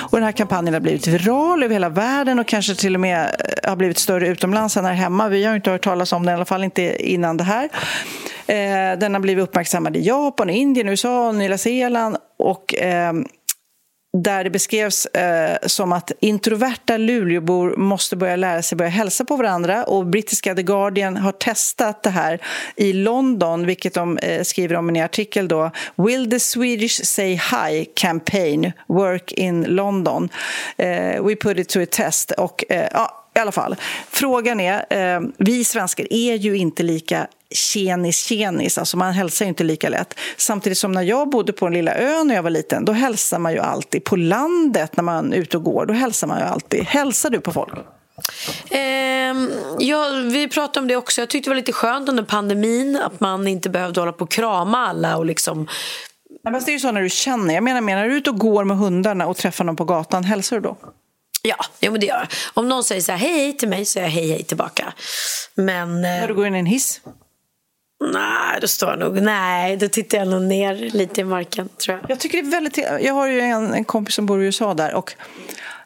Och den här kampanjen har blivit viral över hela världen och kanske till och med eh, har blivit större utomlands än här hemma. Vi har inte hört talas om den, i alla fall inte innan det här. Eh, den har blivit uppmärksammad i Japan, Indien, USA, Nya Zeeland och ehm, där det beskrevs eh, som att introverta Luleåbor måste börja lära sig börja hälsa på varandra. Och brittiska The Guardian har testat det här i London, vilket de eh, skriver om i en artikel. Då. Will the Swedish Say Hi campaign work in London? Eh, we put it to a test. Och, eh, ja, i alla fall, frågan är, eh, vi svenskar är ju inte lika tjenis tjenis, alltså man hälsar ju inte lika lätt. Samtidigt som när jag bodde på den lilla ön när jag var liten, då hälsar man ju alltid. På landet när man är ute och går, då hälsar man ju alltid. Hälsar du på folk? Ehm, ja, vi pratade om det också. Jag tyckte det var lite skönt under pandemin att man inte behövde hålla på och krama alla och liksom Nej, men det är ju så när du känner. Jag menar, menar du ute och går med hundarna och träffar någon på gatan, hälsar du då? Ja, ja men det gör jag. Om någon säger så här, hej hej till mig så säger jag hej hej tillbaka. Men... När du går in i en hiss? Nej, då står jag nog... Nej, då tittar jag nog ner lite i marken, tror jag. Jag tycker det är väldigt... Jag har ju en, en kompis som bor i USA där och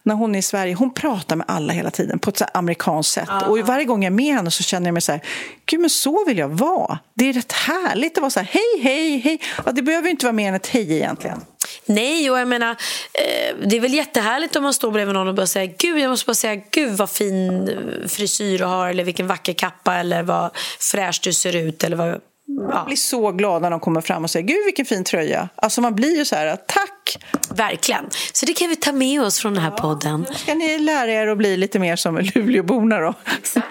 när hon är i Sverige, hon pratar med alla hela tiden på ett så amerikanskt sätt. Och varje gång jag är med henne så känner jag mig så här, gud men så vill jag vara. Det är rätt härligt att vara så här, hej, hej, hej. Ja, det behöver ju inte vara mer än ett hej egentligen. Nej, och jag menar, eh, det är väl jättehärligt om man står bredvid någon och bara säger gud, jag måste bara säga gud vad fin frisyr du har eller vilken vacker kappa eller vad fräsch du ser ut eller vad... Man blir så glad när de kommer fram och säger gud vilken fin tröja. Alltså man blir ju så här, tack. Verkligen. Så det kan vi ta med oss från den här podden. Nu ska ni lära er att bli lite mer som Luleåborna då.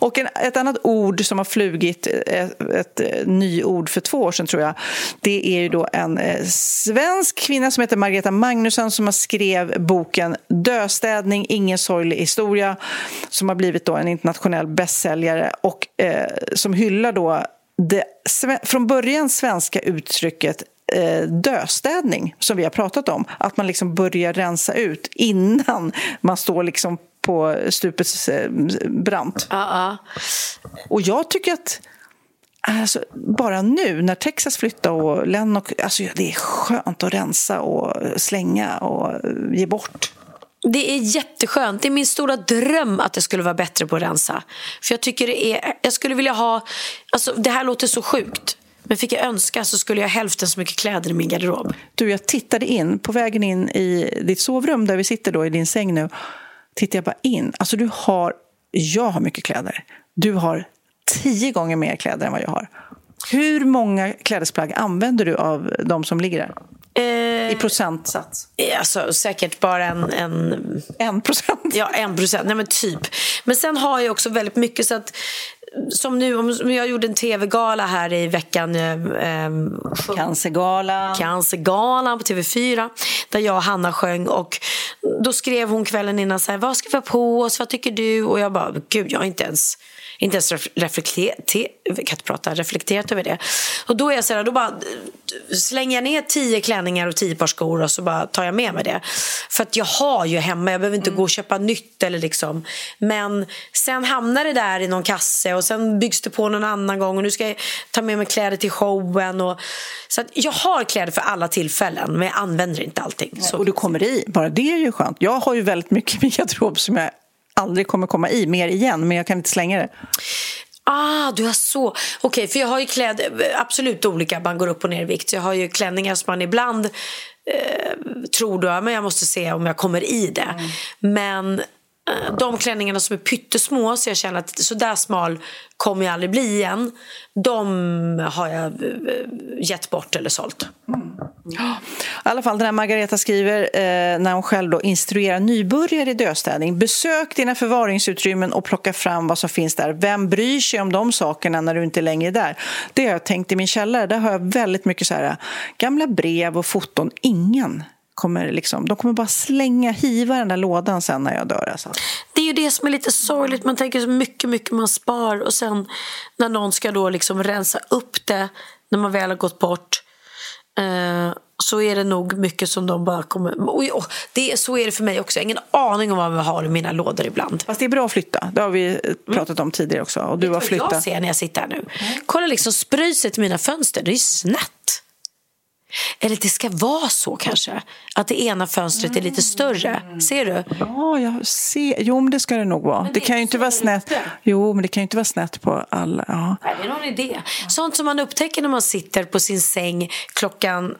Och en, ett annat ord som har flugit, ett, ett, ett nyord för två år sedan tror jag, det är ju då en eh, svensk kvinna som heter Margareta Magnusson som har skrev boken Döstädning, ingen sorglig historia som har blivit då en internationell bästsäljare och eh, som hyllar då det från början svenska uttrycket eh, döstädning som vi har pratat om. Att man liksom börjar rensa ut innan man står liksom på stupets eh, brant. Uh-uh. Och jag tycker att Alltså, bara nu när Texas flyttar och Lennox, alltså, det är skönt att rensa och slänga och ge bort. Det är jätteskönt. Det är min stora dröm att det skulle vara bättre på att rensa. För jag tycker det är, jag skulle vilja ha, alltså det här låter så sjukt. Men fick jag önska så skulle jag ha hälften så mycket kläder i min garderob. Du, jag tittade in på vägen in i ditt sovrum där vi sitter då i din säng nu. Tittade jag bara in. Alltså du har, jag har mycket kläder. Du har tio gånger mer kläder än vad jag har. Hur många klädesplagg använder du av de som ligger där? I procentsats? Alltså, säkert bara en... En, en procent? Ja, en procent. Nej, men typ. Men sen har jag också väldigt mycket så att som nu, om jag gjorde en tv-gala här i veckan. Eh, Cancergalan. Cancergalan på TV4. Där jag och Hanna sjöng. Och då skrev hon kvällen innan så här, vad ska vi ha på oss, vad tycker du? Och jag bara, gud jag har inte ens inte ens reflekterat, prata, reflekterat över det. Och då är jag så här, då bara slänger jag ner tio klänningar och tio par skor och så bara tar jag med mig det. För att jag har ju hemma, jag behöver inte mm. gå och köpa nytt eller liksom. Men sen hamnar det där i någon kasse och sen byggs det på någon annan gång och nu ska jag ta med mig kläder till showen. Och, så att jag har kläder för alla tillfällen men jag använder inte allting. Så. Och du kommer i, bara det är ju skönt. Jag har ju väldigt mycket i min garderob som jag aldrig kommer komma i mer igen, men jag kan inte slänga det. Ah, du har så. Okej, okay, för jag har ju kläder, absolut olika, man går upp och ner i vikt. Jag har ju klänningar som man ibland eh, tror då, men jag måste se om jag kommer i det. Mm. Men de klänningarna som är pyttesmå så jag känner att så där smal kommer jag aldrig bli igen. De har jag eh, gett bort eller sålt. Mm. I alla fall, den här Margareta skriver eh, när hon själv då instruerar nybörjare i döstädning... Besök dina förvaringsutrymmen och plocka fram vad som finns där. Vem bryr sig om de sakerna när du inte längre är där? Det har jag tänkt i min källare. Där har jag väldigt mycket så här, eh, gamla brev och foton. Ingen kommer liksom, de kommer bara slänga, hiva den där lådan sen när jag dör. Alltså. Det är ju det som är lite sorgligt. Man tänker så mycket, mycket man spar och sen när någon ska då liksom rensa upp det när man väl har gått bort eh, så är det nog mycket som de bara kommer... Och, och, det, så är det för mig också. Jag har ingen aning om vad jag har i mina lådor ibland. Fast det är bra att flytta. Det har vi pratat om tidigare också. Och du har flyttat. jag ser när jag sitter här nu? Kolla liksom spröjset i mina fönster. Det är snett. Eller det ska vara så kanske, att det ena fönstret är lite större. Ser du? Ja, jag ser. Jo, men det ska det nog vara. Det, det, kan ju inte vara snett. Jo, men det kan ju inte vara snett på alla. Ja. Nej, det är någon idé. Sånt som man upptäcker när man sitter på sin säng klockan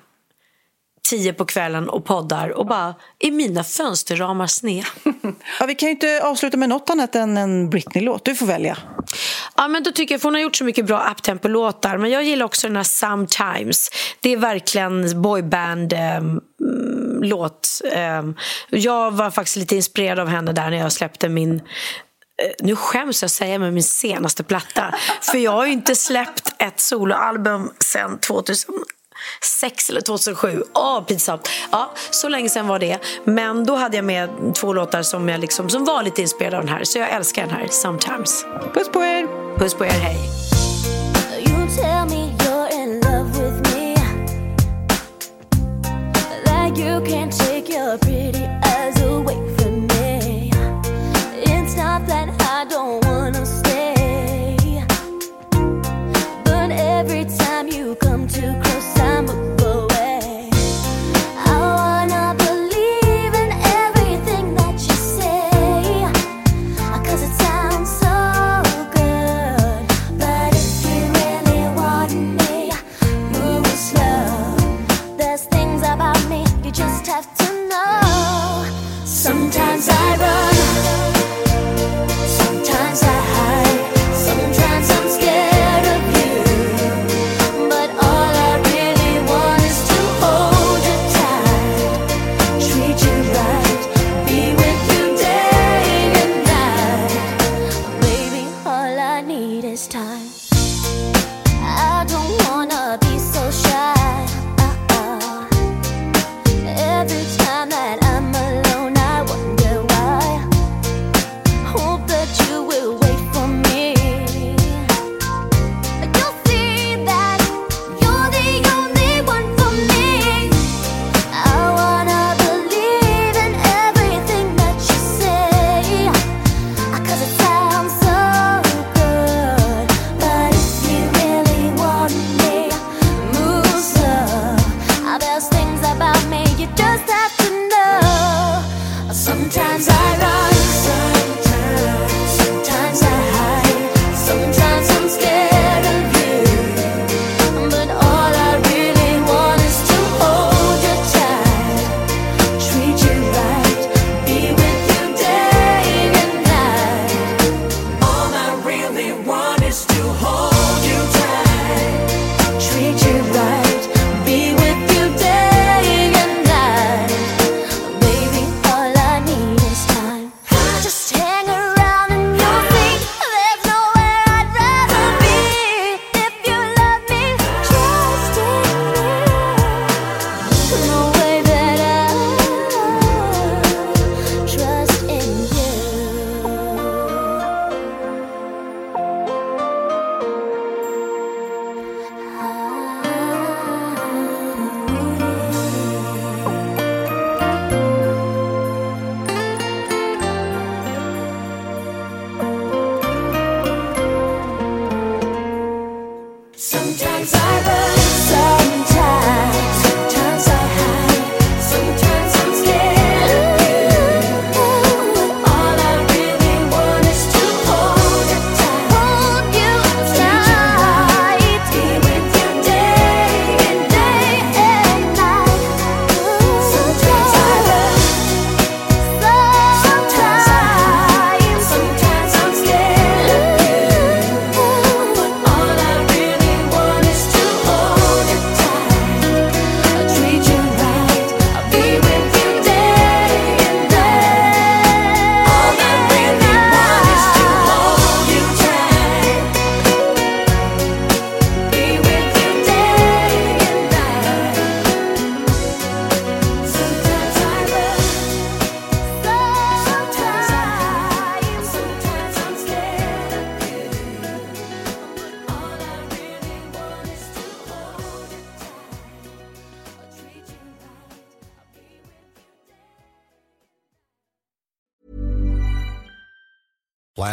tio på kvällen och poddar och bara är mina fönsterramar sned. ja, vi kan ju inte avsluta med något annat än en Britney-låt. Du får välja. Ja, men då tycker jag, för hon har gjort så mycket bra uptempo-låtar. Men jag gillar också den här Sometimes. Det är verkligen boyband eh, låt. Eh, jag var faktiskt lite inspirerad av henne där när jag släppte min eh, nu skäms jag säga med min senaste platta. För jag har inte släppt ett soloalbum sedan 2000 2006 eller 2007. Åh, oh, pinsamt. Ja, så länge sedan var det. Men då hade jag med två låtar som, jag liksom, som var lite inspirerade av den här. Så jag älskar den här, Sometimes. Puss på er! Puss på er, hej. You can't take your pretty